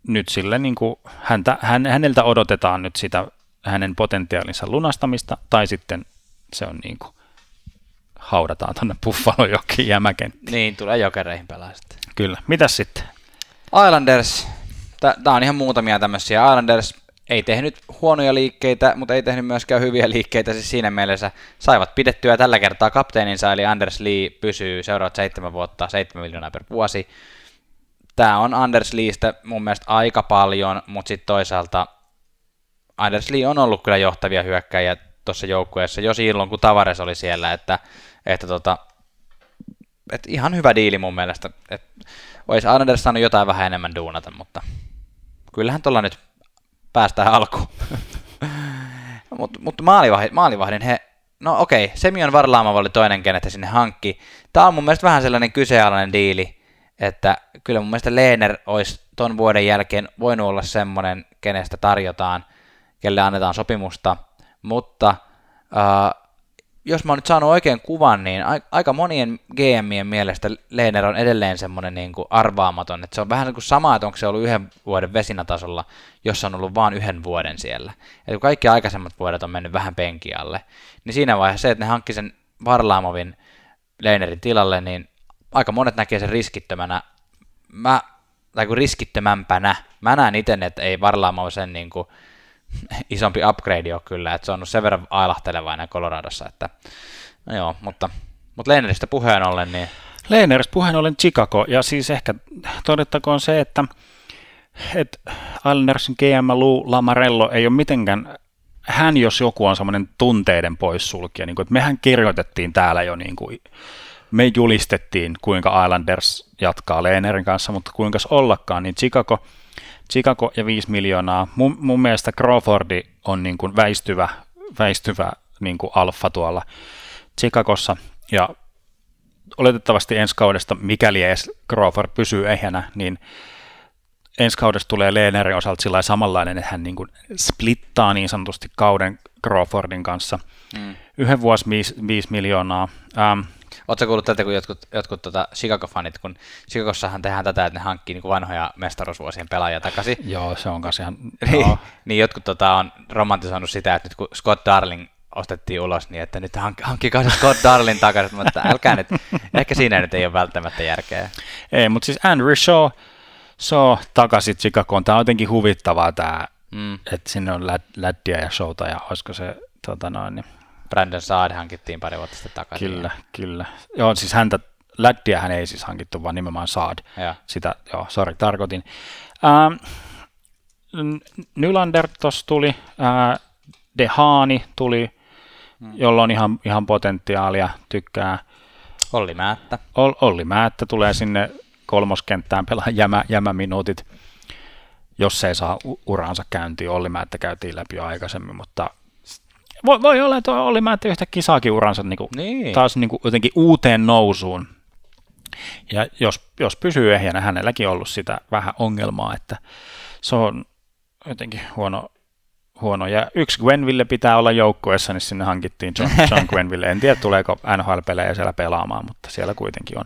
nyt sille niin kuin häntä, hän, häneltä odotetaan nyt sitä hänen potentiaalinsa lunastamista, tai sitten se on niin kuin, haudataan tuonne jokin jämäkenttiin. Niin, tulee jokereihin pelaa sitten. Kyllä. Mitäs sitten? Islanders. Tämä on ihan muutamia tämmöisiä. Islanders ei tehnyt huonoja liikkeitä, mutta ei tehnyt myöskään hyviä liikkeitä, siis siinä mielessä saivat pidettyä tällä kertaa kapteeninsa, eli Anders Lee pysyy seuraavat seitsemän vuotta, 7 miljoonaa per vuosi tämä on Anders Leestä mun mielestä aika paljon, mutta sitten toisaalta Anders Lee on ollut kyllä johtavia hyökkäjiä tuossa joukkueessa jo silloin, kun Tavares oli siellä, että, että, tota, että ihan hyvä diili mun mielestä. Että olisi Anders saanut jotain vähän enemmän duunata, mutta kyllähän tuolla nyt päästään alkuun. mutta mut maalivahdin, maalivahdin he, no okei, Semion Varlaamava oli toinen, kenet sinne hankki. Tämä on mun mielestä vähän sellainen kyseenalainen diili, että kyllä mun mielestä Leener olisi ton vuoden jälkeen voinut olla semmoinen, kenestä tarjotaan, kelle annetaan sopimusta, mutta äh, jos mä oon nyt saanut oikein kuvan, niin aika monien GMien mielestä Leener on edelleen semmoinen niin kuin arvaamaton, että se on vähän niin kuin sama, että onko se ollut yhden vuoden vesinatasolla, jos on ollut vain yhden vuoden siellä. Että kun kaikki aikaisemmat vuodet on mennyt vähän penkialle, niin siinä vaiheessa se, että ne hankki sen Varlaamovin Leinerin tilalle, niin aika monet näkee sen riskittömänä. Mä, tai kuin riskittömämpänä. Mä näen itse, että ei Varlaamo sen niin kuin, isompi upgrade ole kyllä, että se on sen verran ailahtelevainen Coloradossa, että no joo, mutta, mutta Leeneristä puheen ollen, niin... Leeneristä puheen ollen Chicago, ja siis ehkä todettakoon se, että, että Islandersin GM Lou Lamarello ei ole mitenkään hän jos joku on semmoinen tunteiden poissulkija, niin kuin, että mehän kirjoitettiin täällä jo niin kuin, me julistettiin, kuinka Islanders jatkaa Leenerin kanssa, mutta kuinka ollakaan, niin Chicago, Chicago ja 5 miljoonaa. Mun, mun mielestä Crawfordi on niin kuin väistyvä, väistyvä niin kuin alfa tuolla, Chicagossa ja oletettavasti ensi kaudesta, mikäli edes Crawford pysyy ehjänä, niin ensi kaudesta tulee Lehnerin osalta sillä samanlainen, että hän niin kuin splittaa niin sanotusti kauden Crawfordin kanssa. Mm. Yhden vuosi 5 miljoonaa. Ähm, Oletko kuullut tätä, kun jotkut, jotkut tota Chicago-fanit, kun Chicagossahan tehdään tätä, että ne hankkii niin vanhoja mestaruusvuosien pelaajia takaisin. Joo, se on kanssa ihan... niin, niin jotkut tota, on romantisoinut sitä, että nyt kun Scott Darling ostettiin ulos, niin että nyt hank, hankkikaa se Scott Darling takaisin, mutta älkää nyt, ehkä siinä nyt ei ole välttämättä järkeä. Ei, mutta siis Andrew Shaw, Shaw takaisin Chicagoon, tämä on jotenkin huvittavaa tämä, mm. että sinne on läddiä ja showta ja olisiko se tota noin, niin Brandon Saad hankittiin pari vuotta sitten takaisin. Kyllä, kyllä. Joo, siis häntä, läddiä hän ei siis hankittu, vaan nimenomaan Saad. Ja. Sitä, joo, sorry, tarkoitin. Ähm, Nylander tuossa tuli, äh, Dehani tuli, hmm. jolla on ihan, ihan potentiaalia, tykkää. Olli Määttä. Olli Määttä tulee sinne kolmoskenttään pelaa jämä, jämäminuutit, jos ei saa uraansa käyntiin. Olli Määttä käytiin läpi jo aikaisemmin, mutta voi, voi olla, että oli mä, että yhtäkkiä saakin uransa niin kuin, niin. taas niin kuin, jotenkin uuteen nousuun. Ja jos, jos pysyy ehjänä, hänelläkin on ollut sitä vähän ongelmaa, että se on jotenkin huono, huono. Ja yksi Gwenville pitää olla joukkueessa, niin sinne hankittiin John, John Gwenville. En tiedä, tuleeko NHL-pelejä siellä pelaamaan, mutta siellä kuitenkin on.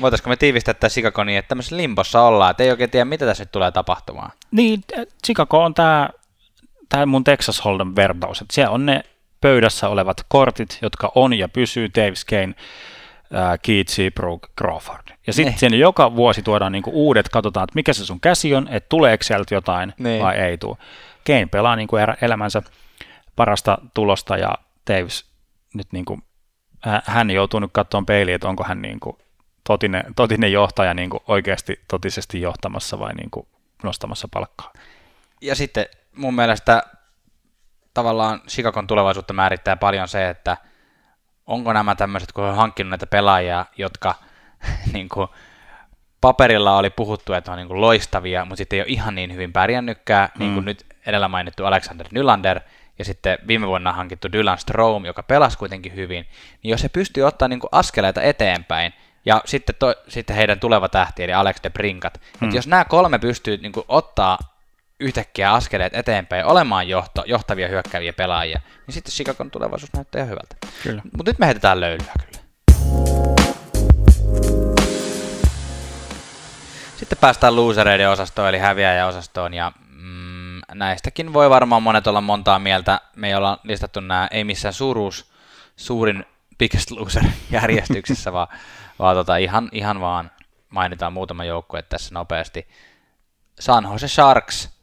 Voitaisiko me tiivistää tätä Chicago niin, että tämmöisessä limbossa ollaan, että ei oikein tiedä, mitä tässä nyt tulee tapahtumaan? Niin, Chicago on tämä tämä mun Texas Hold'em vertaus, että siellä on ne pöydässä olevat kortit, jotka on ja pysyy Davis Kane, äh, Keith Seabrook, Crawford. Ja sitten joka vuosi tuodaan niinku uudet, katsotaan, että mikä se sun käsi on, että tuleeko sieltä jotain ne. vai ei tule. Kane pelaa niinku elämänsä parasta tulosta ja Davis nyt niinku, hän joutuu nyt katsomaan peiliin, että onko hän niinku totinen, totinen johtaja niinku oikeasti totisesti johtamassa vai niinku nostamassa palkkaa. Ja sitten mun mielestä tavallaan Chicagon tulevaisuutta määrittää paljon se, että onko nämä tämmöiset, kun on hankkinut näitä pelaajia, jotka niin kuin, paperilla oli puhuttu, että on niin kuin, loistavia, mutta sitten ei ole ihan niin hyvin pärjännytkään, mm. niin kuin nyt edellä mainittu Alexander Nylander, ja sitten viime vuonna hankittu Dylan Strom, joka pelasi kuitenkin hyvin, niin jos he pystyy ottaa niin kuin, askeleita eteenpäin, ja sitten, to, sitten heidän tuleva tähti, eli Alex de Brinkat, mm. jos nämä kolme pystyy niin kuin, ottaa yhtäkkiä askeleet eteenpäin olemaan johto, johtavia hyökkääviä pelaajia, niin sitten Chicagon tulevaisuus näyttää hyvältä. Mutta nyt me heitetään löylyä kyllä. Sitten päästään losereiden osastoon, eli häviäjäosastoon, ja mm, näistäkin voi varmaan monet olla montaa mieltä. Me ei olla listattu nämä, ei missään suuruus, suurin biggest loser järjestyksessä, vaan, vaan tota, ihan, ihan vaan mainitaan muutama joukkue tässä nopeasti. San Jose Sharks,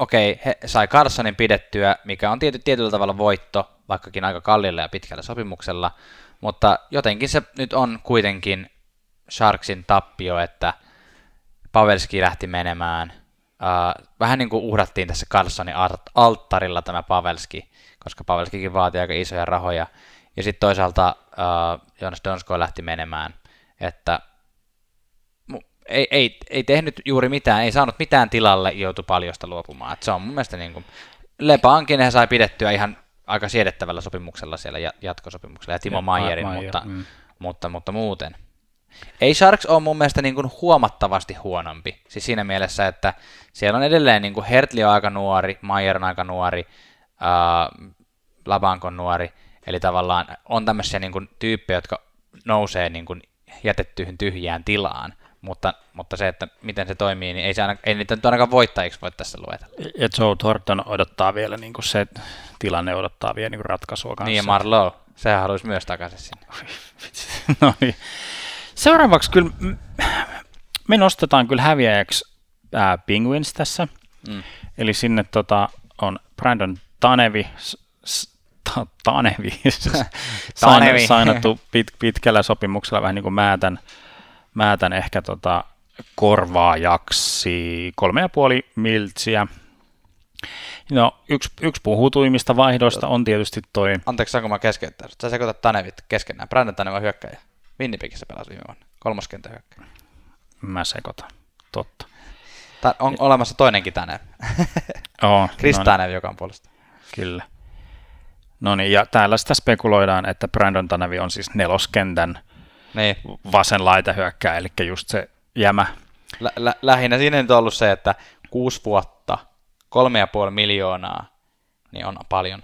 okei, he sai Carsonin pidettyä, mikä on tiety, tietyllä tavalla voitto, vaikkakin aika kallilla ja pitkällä sopimuksella, mutta jotenkin se nyt on kuitenkin Sharksin tappio, että Pavelski lähti menemään. Uh, vähän niin kuin uhrattiin tässä Carsonin alttarilla tämä Pavelski, koska Pavelskikin vaatii aika isoja rahoja. Ja sitten toisaalta uh, Jonas Donsko lähti menemään, että ei, ei, ei tehnyt juuri mitään, ei saanut mitään tilalle, joutui paljosta luopumaan. Et se on mun mielestä niin kuin, Lepaankin he sai pidettyä ihan aika siedettävällä sopimuksella siellä jatkosopimuksella, ja Timo ja, Mayerin, Maier, mutta, mm. mutta, mutta muuten. Ei Sharks ole mun mielestä niin kuin huomattavasti huonompi. Siis siinä mielessä, että siellä on edelleen niin kuin Hertli on aika nuori, Mayer on aika nuori, äh, Labanko on nuori. Eli tavallaan on tämmöisiä niin kuin tyyppejä, jotka nousee niin kuin jätettyihin tyhjään tilaan mutta, mutta se, että miten se toimii, niin ei, se aina, ei niitä nyt ainakaan voittajiksi voi tässä luetella. Ja Joe Thornton odottaa vielä, niin kuin se tilanne odottaa vielä niin ratkaisua kanssa. Niin ja Marlowe, sehän haluaisi myös takaisin sinne. no niin. Seuraavaksi kyllä me nostetaan kyllä häviäjäksi ää, Penguins tässä. Mm. Eli sinne tota, on Brandon Tanevi, ta, Tanevi, Tanevi. sainattu pit, pitkällä sopimuksella vähän niin kuin Määtän määtän ehkä tota korvaajaksi kolme ja puoli miltsiä. No, yksi, yksi puhutuimmista vaihdoista on tietysti toi... Anteeksi, saanko mä keskeyttää? Sä sekoitat Tanevit keskenään. Brandon Tanev on hyökkäjä. Winnipegissä pelasi viime vuonna. Kolmoskenttä hyökkäjä. Mä sekoitan. Totta. Ta- on olemassa toinenkin Tanev. Oh, Chris no, Tanev, joka on puolesta. Kyllä. No niin, ja täällä sitä spekuloidaan, että Brandon Tanevi on siis neloskentän Niin. vasen laitahyökkää, eli just se jämä. Lä- lä- lähinnä siinä nyt on ollut se, että kuusi vuotta, kolme ja puoli miljoonaa, niin on paljon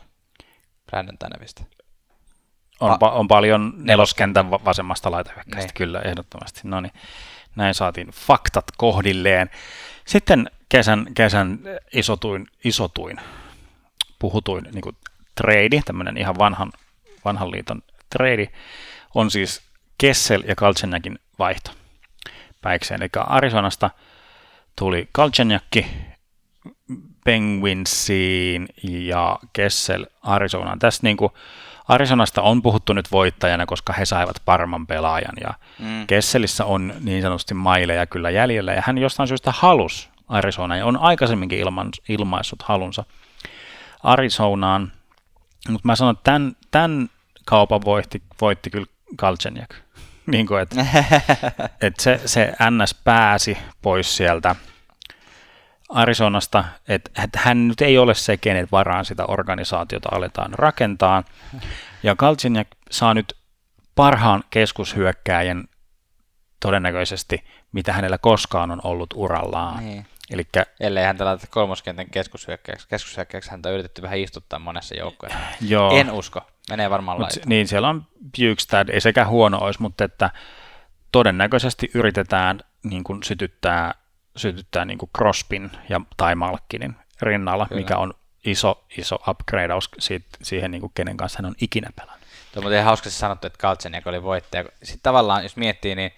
Brandon. On, pa- on paljon neloskentän va- vasemmasta laitahyökkäistä, Niin. kyllä, ehdottomasti. No niin, näin saatiin faktat kohdilleen. Sitten kesän, kesän isotuin, isotuin puhutuin niin kuin trade, tämmöinen ihan vanhan, vanhan liiton trade, on siis Kessel ja Kalchenjakin vaihto päikseen. Eli Arizonasta tuli Kalchenjakki Penguinsiin ja Kessel Arizonaan. Tässä niin kuin Arizonasta on puhuttu nyt voittajana, koska he saivat parman pelaajan ja Mm. Kesselissä on niin sanotusti maileja kyllä jäljellä ja hän jostain syystä halus Arizonaan ja on aikaisemminkin ilman, ilmaissut halunsa Arizonaan, mutta mä sanon, että tämän, tämän kaupan voitti, voitti kyllä Kalchenjak. niin kuin, että, että se, se NS pääsi pois sieltä Arizonasta, että, että hän nyt ei ole se, kenet varaan sitä organisaatiota aletaan rakentaa. Ja Kalchenjak saa nyt parhaan keskushyökkääjän todennäköisesti, mitä hänellä koskaan on ollut urallaan. Niin. Eli Ellei häntä laiteta kolmoskentän keskushyökkäyksi. Keskushyökkäyksi häntä on yritetty vähän istuttaa monessa joukkueessa. joo, En usko. Menee varmaan mut, niin siellä on Bjugstad, ei sekä huono olisi, mutta että todennäköisesti yritetään niin kuin sytyttää, sytyttää niin kuin Crospin ja, tai Malkkinin rinnalla, Kyllä. mikä on iso, iso upgradeaus siihen, niin kuin kenen kanssa hän on ikinä pelannut. Tuo on ihan hauskasti sanottu, että Kaltseniak oli voittaja. Sitten tavallaan, jos miettii, niin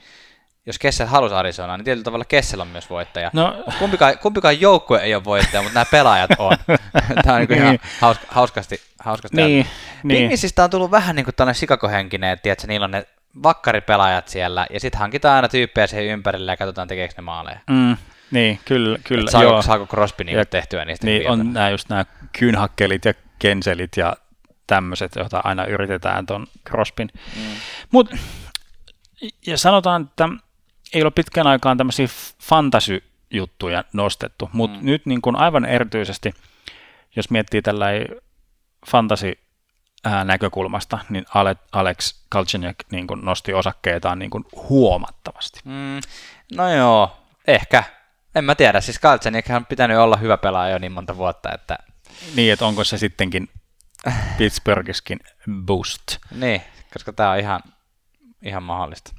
jos Kessel halusi Arizonaa, niin tietyllä tavalla Kessel on myös voittaja. No, Kumpikaan, kumpikaan joukkue ei ole voittaja, mutta nämä pelaajat on. Tämä on niin ihan Niin. hauska, hauskasti, hauskasti niin, niin. Pingisistä on tullut vähän niin kuin tällainen Chicago-henkinen, että tiedätkö, niillä on ne vakkaripelaajat siellä, ja sitten hankitaan aina tyyppejä siihen ympärille ja katsotaan tekeekö ne maaleja. Mm, niin, kyllä, kyllä. Saako, joo. saako Crosby niin Ja- tehtyä niistä Niin, on nämä just nämä kynhakkelit ja kenselit ja tämmöiset, joita aina yritetään tuon Crospin. Mm. Mut, ja sanotaan, että ei ole pitkän aikaan tämmöisiä fantasy-juttuja nostettu, mutta Mm. nyt niin kuin aivan erityisesti, jos miettii tällainen fantasy ää, näkökulmasta, niin Ale- Alex Kalchenyak niin kuin nosti osakkeitaan niin kuin huomattavasti. Mm, no joo, ehkä. En mä tiedä, siis Kaltseniakhan on pitänyt olla hyvä pelaaja jo niin monta vuotta, että Niin, että onko se sittenkin Pittsburghiskin boost. niin, koska tää on ihan, ihan mahdollista.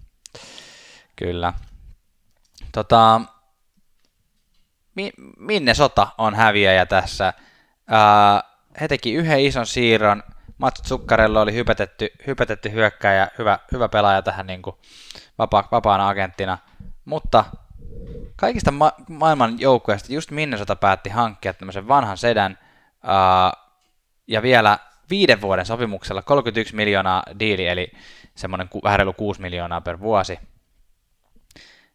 Kyllä. Tota, mi, minne sota on häviäjä tässä? Ää, he teki yhden ison siirron. Mats Zuccarello oli hypätetty, hypätetty hyökkääjä, hyvä, hyvä pelaaja tähän niin kuin vapaa, vapaana agenttina. Mutta kaikista ma- maailman joukkueista just Minnesota päätti hankkia tämmöisen vanhan sedän ää, ja vielä viiden vuoden sopimuksella 31 miljoonaa diili, eli semmoinen ku, vähän reilu 6 miljoonaa per vuosi.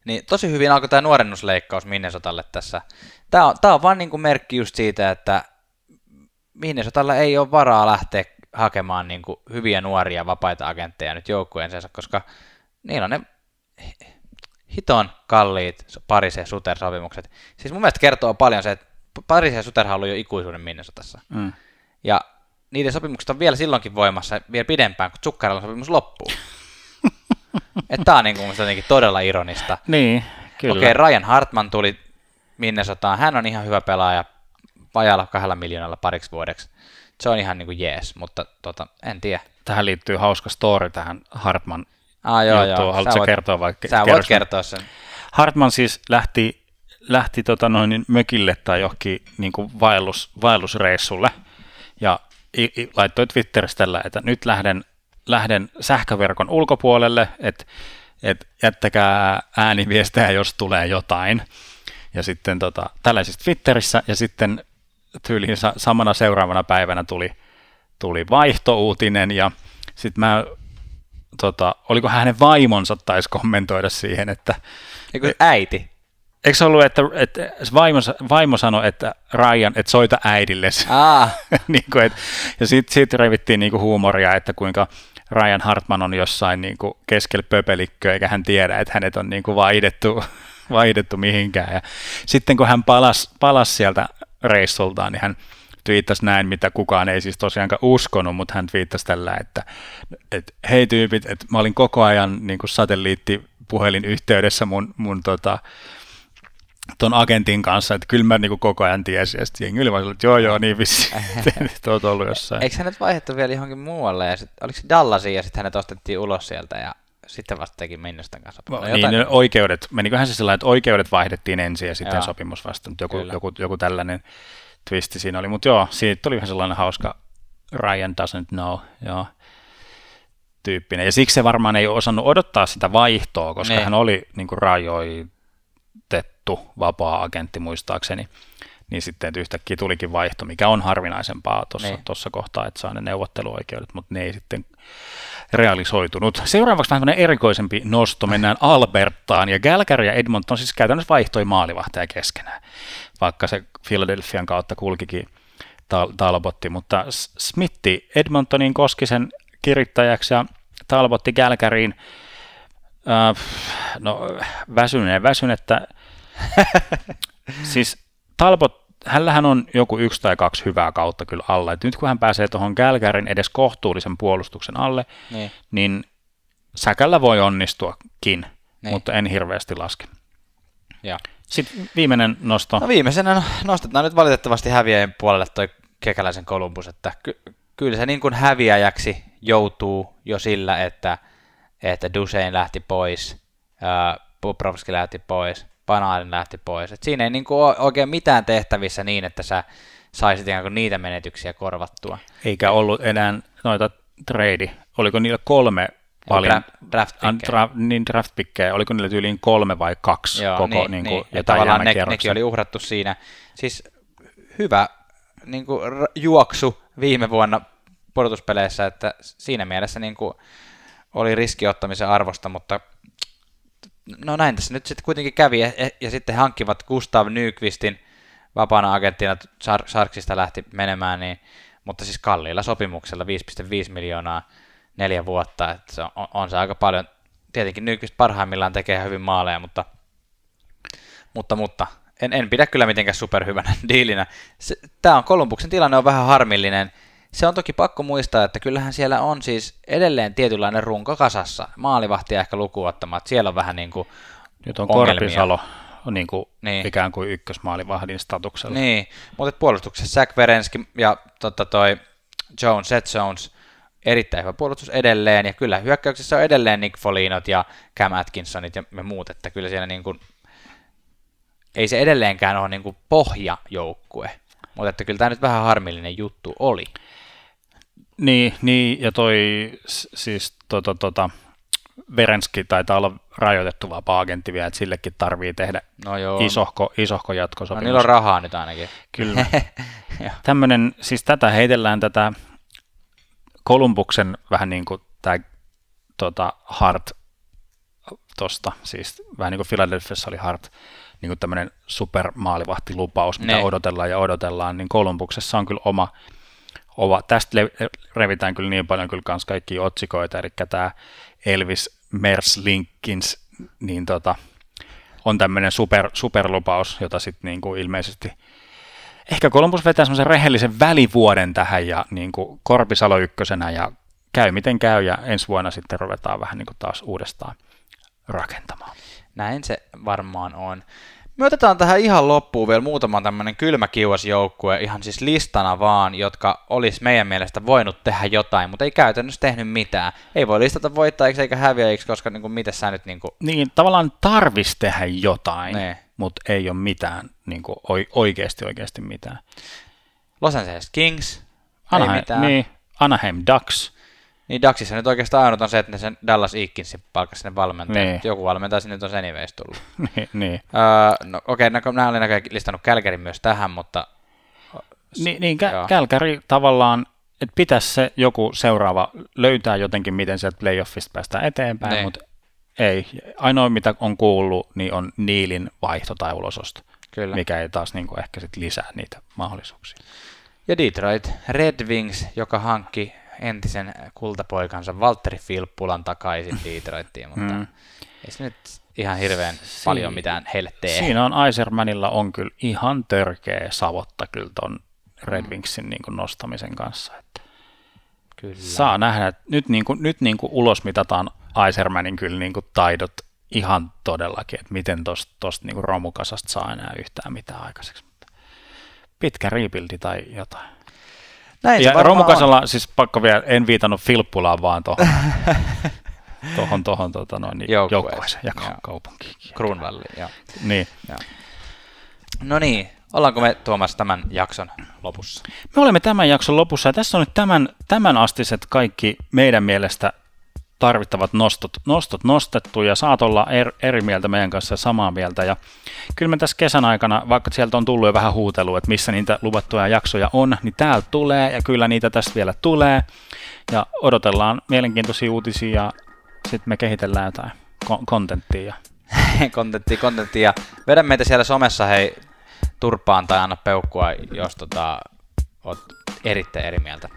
Niin tosi hyvin alkoi tämä nuorennusleikkaus Minnesotalle tässä. Tämä on, tämä on vaan niin kuin merkki just siitä, että Minnesotalla ei ole varaa lähteä hakemaan niin kuin hyviä nuoria vapaita agentteja nyt joukkueensa, koska niillä on ne hiton kalliit Paris ja Suter sopimukset. Siis mun mielestä kertoo paljon se, että Paris ja Suter on ollut jo ikuisuuden Minnesotassa. Mm. Ja niiden sopimukset on vielä silloinkin voimassa vielä pidempään, kun Zuccarellon sopimus loppuu. Että tää on niin kuin jotenkin todella ironista. Niin, kyllä. Okei, Ryan Hartman tuli Minnesotaan. Hän on ihan hyvä pelaaja vajalla kahdella miljoonalla pariksi vuodeksi. Se on ihan niin kuin jees, mutta tota, en tiedä. Tähän liittyy hauska story tähän Hartman Ah, joo, juttuun. joo. Haluatko sä kertoa vaikka? Sä voit kertoa sen. Hartman siis lähti, lähti tota noin, mökille tai johonkin niin kuin vaellus, vaellusreissulle ja i, i, laittoi Twitterissä tällä, että nyt lähden, lähden sähköverkon ulkopuolelle, että et jättäkää ääniviestejä, jos tulee jotain. Ja sitten tota, tällaisessa Twitterissä ja sitten tyyliin sa- samana seuraavana päivänä tuli, tuli vaihtouutinen ja sitten mä, tota, oliko hänen vaimonsa taisi kommentoida siihen, että Eikö äiti? Eikö se ollut, että, että vaimo, vaimo sanoi, että Ryan, että soita äidillesi. Ah, niin kuin, et, ja sitten sit revittiin niin kuin huumoria, että kuinka Ryan Hartman on jossain niin kuin keskellä pöpelikköä, eikä hän tiedä, että hänet on niin kuin vaihdettu, vaihdettu mihinkään. Ja sitten kun hän palasi, palasi sieltä reissultaan, niin hän twiittasi näin, mitä kukaan ei siis tosiaankaan uskonut, mutta hän twiittasi tällä, että, että hei tyypit, että mä olin koko ajan niin kuin satelliittipuhelin yhteydessä mun, mun tota, ton agentin kanssa, että kyllä mä niin kuin koko ajan tiesin, ja sitten jengi oli vaan että joo joo, niin vissi, että oot ollut jossain. Eikö hänet vaihdettu vielä johonkin muualle, ja sit, oliko se Dallasiin, ja sitten hänet ostettiin ulos sieltä, ja sitten vasta teki Minnestan kanssa. No, niin, ne oikeudet, meniköhän se sillä että oikeudet vaihdettiin ensin ja sitten joo. sopimus vasta, mutta joku, joku, joku, tällainen twisti siinä oli. Mutta joo, siitä tuli ihan sellainen hauska Ryan doesn't know, joo, tyyppinen. Ja siksi se varmaan ei osannut odottaa sitä vaihtoa, koska ne. hän oli niin kuin rajoitettu vapaa-agentti muistaakseni. Niin sitten että yhtäkkiä tulikin vaihto, mikä on harvinaisempaa tuossa kohtaa, että saa ne neuvotteluoikeudet, mutta ne ei sitten realisoitunut. Seuraavaksi vähän erikoisempi nosto, mennään Albertaan, ja Galgary ja Edmonton siis käytännössä vaihtoi maalivahteja keskenään, vaikka se Philadelphian kautta kulkikin Talbotti, mutta Smitti Edmontonin Koskisen kirittäjäksi ja Talbotti Galgaryin äh, no väsyneen väsynettä. siis Talbot, hänellähän on joku yksi tai kaksi hyvää kautta kyllä alla. Et nyt kun hän pääsee tuohon Galgarin edes kohtuullisen puolustuksen alle, niin, niin säkällä voi onnistuakin, niin. mutta en hirveästi laske. Ja. Sitten viimeinen nosto. No viimeisenä nostetaan nyt valitettavasti häviäjien puolelle toi kekäläisen Columbus, että ky- kyllä se niin kuin häviäjäksi joutuu jo sillä, että, että Dusein lähti pois, Bobrovski lähti pois, Panarin lähti pois. Et siinä ei niin kuin ole oikein mitään tehtävissä niin, että sä saisit niitä menetyksiä korvattua. Eikä ollut enää noita trade. Oliko niillä kolme paljon draft dra, niin draft oliko niillä tyyliin kolme vai kaksi Joo, koko niin, niin kuin, niin. ja tavallaan ne, nekin oli uhrattu siinä. Siis hyvä niin kuin, juoksu viime vuonna pudotuspeleissä, että siinä mielessä niin kuin, oli riskiottamisen arvosta, mutta no näin tässä nyt sitten kuitenkin kävi, ja, ja sitten hankkivat Gustav Nykvistin vapaana agenttina Sar- Sarksista lähti menemään, niin, mutta siis kalliilla sopimuksella 5,5 miljoonaa neljä vuotta, että se on, on se aika paljon. Tietenkin Nykvist parhaimmillaan tekee hyvin maaleja, mutta, mutta, mutta en, en pidä kyllä mitenkään superhyvänä diilinä. Tämä on Kolumbuksen tilanne on vähän harmillinen. Se on toki pakko muistaa, että kyllähän siellä on siis edelleen tietynlainen runko kasassa. Maalivahtia ehkä lukuun ottamatta. Siellä on vähän niin kuin Nyt on ongelmia. Korpisalo niin kuin niin. ikään kuin ykkösmaalivahdin statuksella. Niin, mutta puolustuksessa Zach Verenski ja tota toi Jones, Seth Jones, erittäin hyvä puolustus edelleen, ja kyllä hyökkäyksessä on edelleen Nick Folinot ja Cam Atkinsonit ja me muut, että kyllä siellä niin kuin, ei se edelleenkään ole niin kuin pohjajoukkue, mutta että kyllä tämä nyt vähän harmillinen juttu oli. Niin, niin ja toi siis tota, tota, Verenski taitaa olla rajoitettu vapaa-agentti vielä, että sillekin tarvii tehdä no joo. isohko, isohko jatkosopimus. No niillä on rahaa nyt ainakin. Kyllä. Tämmöinen, siis tätä heitellään tätä Kolumbuksen vähän niin kuin tämä tota, Hart tosta, siis vähän niin kuin Philadelphiassa oli Hart, niin kuin tämmöinen supermaalivahtilupaus, mitä ne. odotellaan ja odotellaan, niin Kolumbuksessa on kyllä oma, oma tästä revitään kyllä niin paljon kyllä kans kaikki otsikoita, eli tämä Elvis Merslinkins, niin tota, on tämmöinen super, superlupaus, jota sitten niin kuin ilmeisesti ehkä Columbus vetää semmoisen rehellisen välivuoden tähän ja niin kuin Korpisalo ykkösenä ja käy miten käy ja ensi vuonna sitten ruvetaan vähän niin kuin taas uudestaan rakentamaan. Näin se varmaan on. Me otetaan tähän ihan loppuun vielä muutama tämmöinen kylmäkiuasjoukkue, ihan siis listana vaan, jotka olisi meidän mielestä voinut tehdä jotain, mutta ei käytännössä tehnyt mitään. Ei voi listata voittajiksi eikä häviäjiksi, koska niin kuin, mitä sä nyt... Niin, kuin... niin tavallaan tarvis tehdä jotain, ne. mutta ei ole mitään, niin kuin, oikeasti oikeasti mitään. Los Angeles Kings, Anaheim, ei mitään. Niin, Anaheim Ducks, niin Daxissa nyt oikeastaan ainut on se, että ne sen Dallas Eakinsin palkkasi sinne valmentajan. Niin. Joku valmentaja sinne on anyways tullut. niin, niin. Öö, no, okei, okay, no, nämä olin näköjään listannut Kälkärin myös tähän, mutta... Niin, niin kä- Kälkäri tavallaan, että pitäisi se joku seuraava löytää jotenkin, miten sieltä playoffista päästään eteenpäin, niin. mutta ei. Ainoa, mitä on kuullut, niin on Niilin vaihto tai ulososto, Kyllä. mikä ei taas niin kuin ehkä sit lisää niitä mahdollisuuksia. Ja Detroit Red Wings, joka hankki entisen kultapoikansa Valtteri Filppulan takaisin Detroittiin, mutta mm. ei se nyt ihan hirveän si- paljon mitään heille tee. Siinä on Aisermanilla on kyllä ihan törkeä savotta kyllä ton Red Wingsin niin kuin nostamisen kanssa. Että Kyllä. saa nähdä, että nyt, niin kuin, nyt niin kuin ulos mitataan Isermanin kyllä niin kuin taidot ihan todellakin, että miten tuosta tost, niin romukasasta saa enää yhtään mitään aikaiseksi. Mutta pitkä rebuildi tai jotain. Näin Ja varmaan romukasalla, on. siis pakko vielä, en viitannut Filppulaan, vaan tuohon tohon, tohon, tota noin, niin Joukkueeseen. ja ka- kaupunkiin. Kruunvalli, joo. Niin. No niin, ollaanko me Tuomas tämän jakson lopussa? Me olemme tämän jakson lopussa ja tässä on nyt tämän, tämän astiset kaikki meidän mielestä tarvittavat nostot, nostot nostettu ja saat olla er, eri mieltä meidän kanssa samaa mieltä. Ja kyllä me tässä kesän aikana, vaikka sieltä on tullut jo vähän huutelua, että missä niitä luvattuja jaksoja on, niin täältä tulee ja kyllä niitä tästä vielä tulee. Ja odotellaan mielenkiintoisia uutisia ja sitten me kehitellään jotain ko- kontenttia. Ja kontentti, kontentti ja vedä meitä siellä somessa hei turpaan tai anna peukkua, jos tota, oot erittäin eri mieltä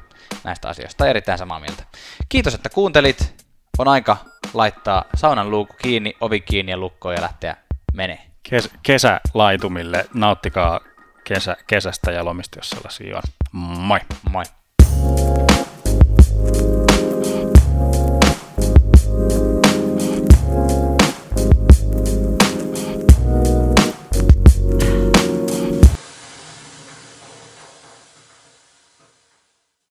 näistä asioista tai erittäin samaa mieltä. Kiitos, että kuuntelit. On aika laittaa saunan luukku kiinni, ovi kiinni ja lukkoon ja lähteä menee. kes- kesälaitumille nauttikaa kesä, kesästä ja lomista, jos sellaisia on. Moi! Moi!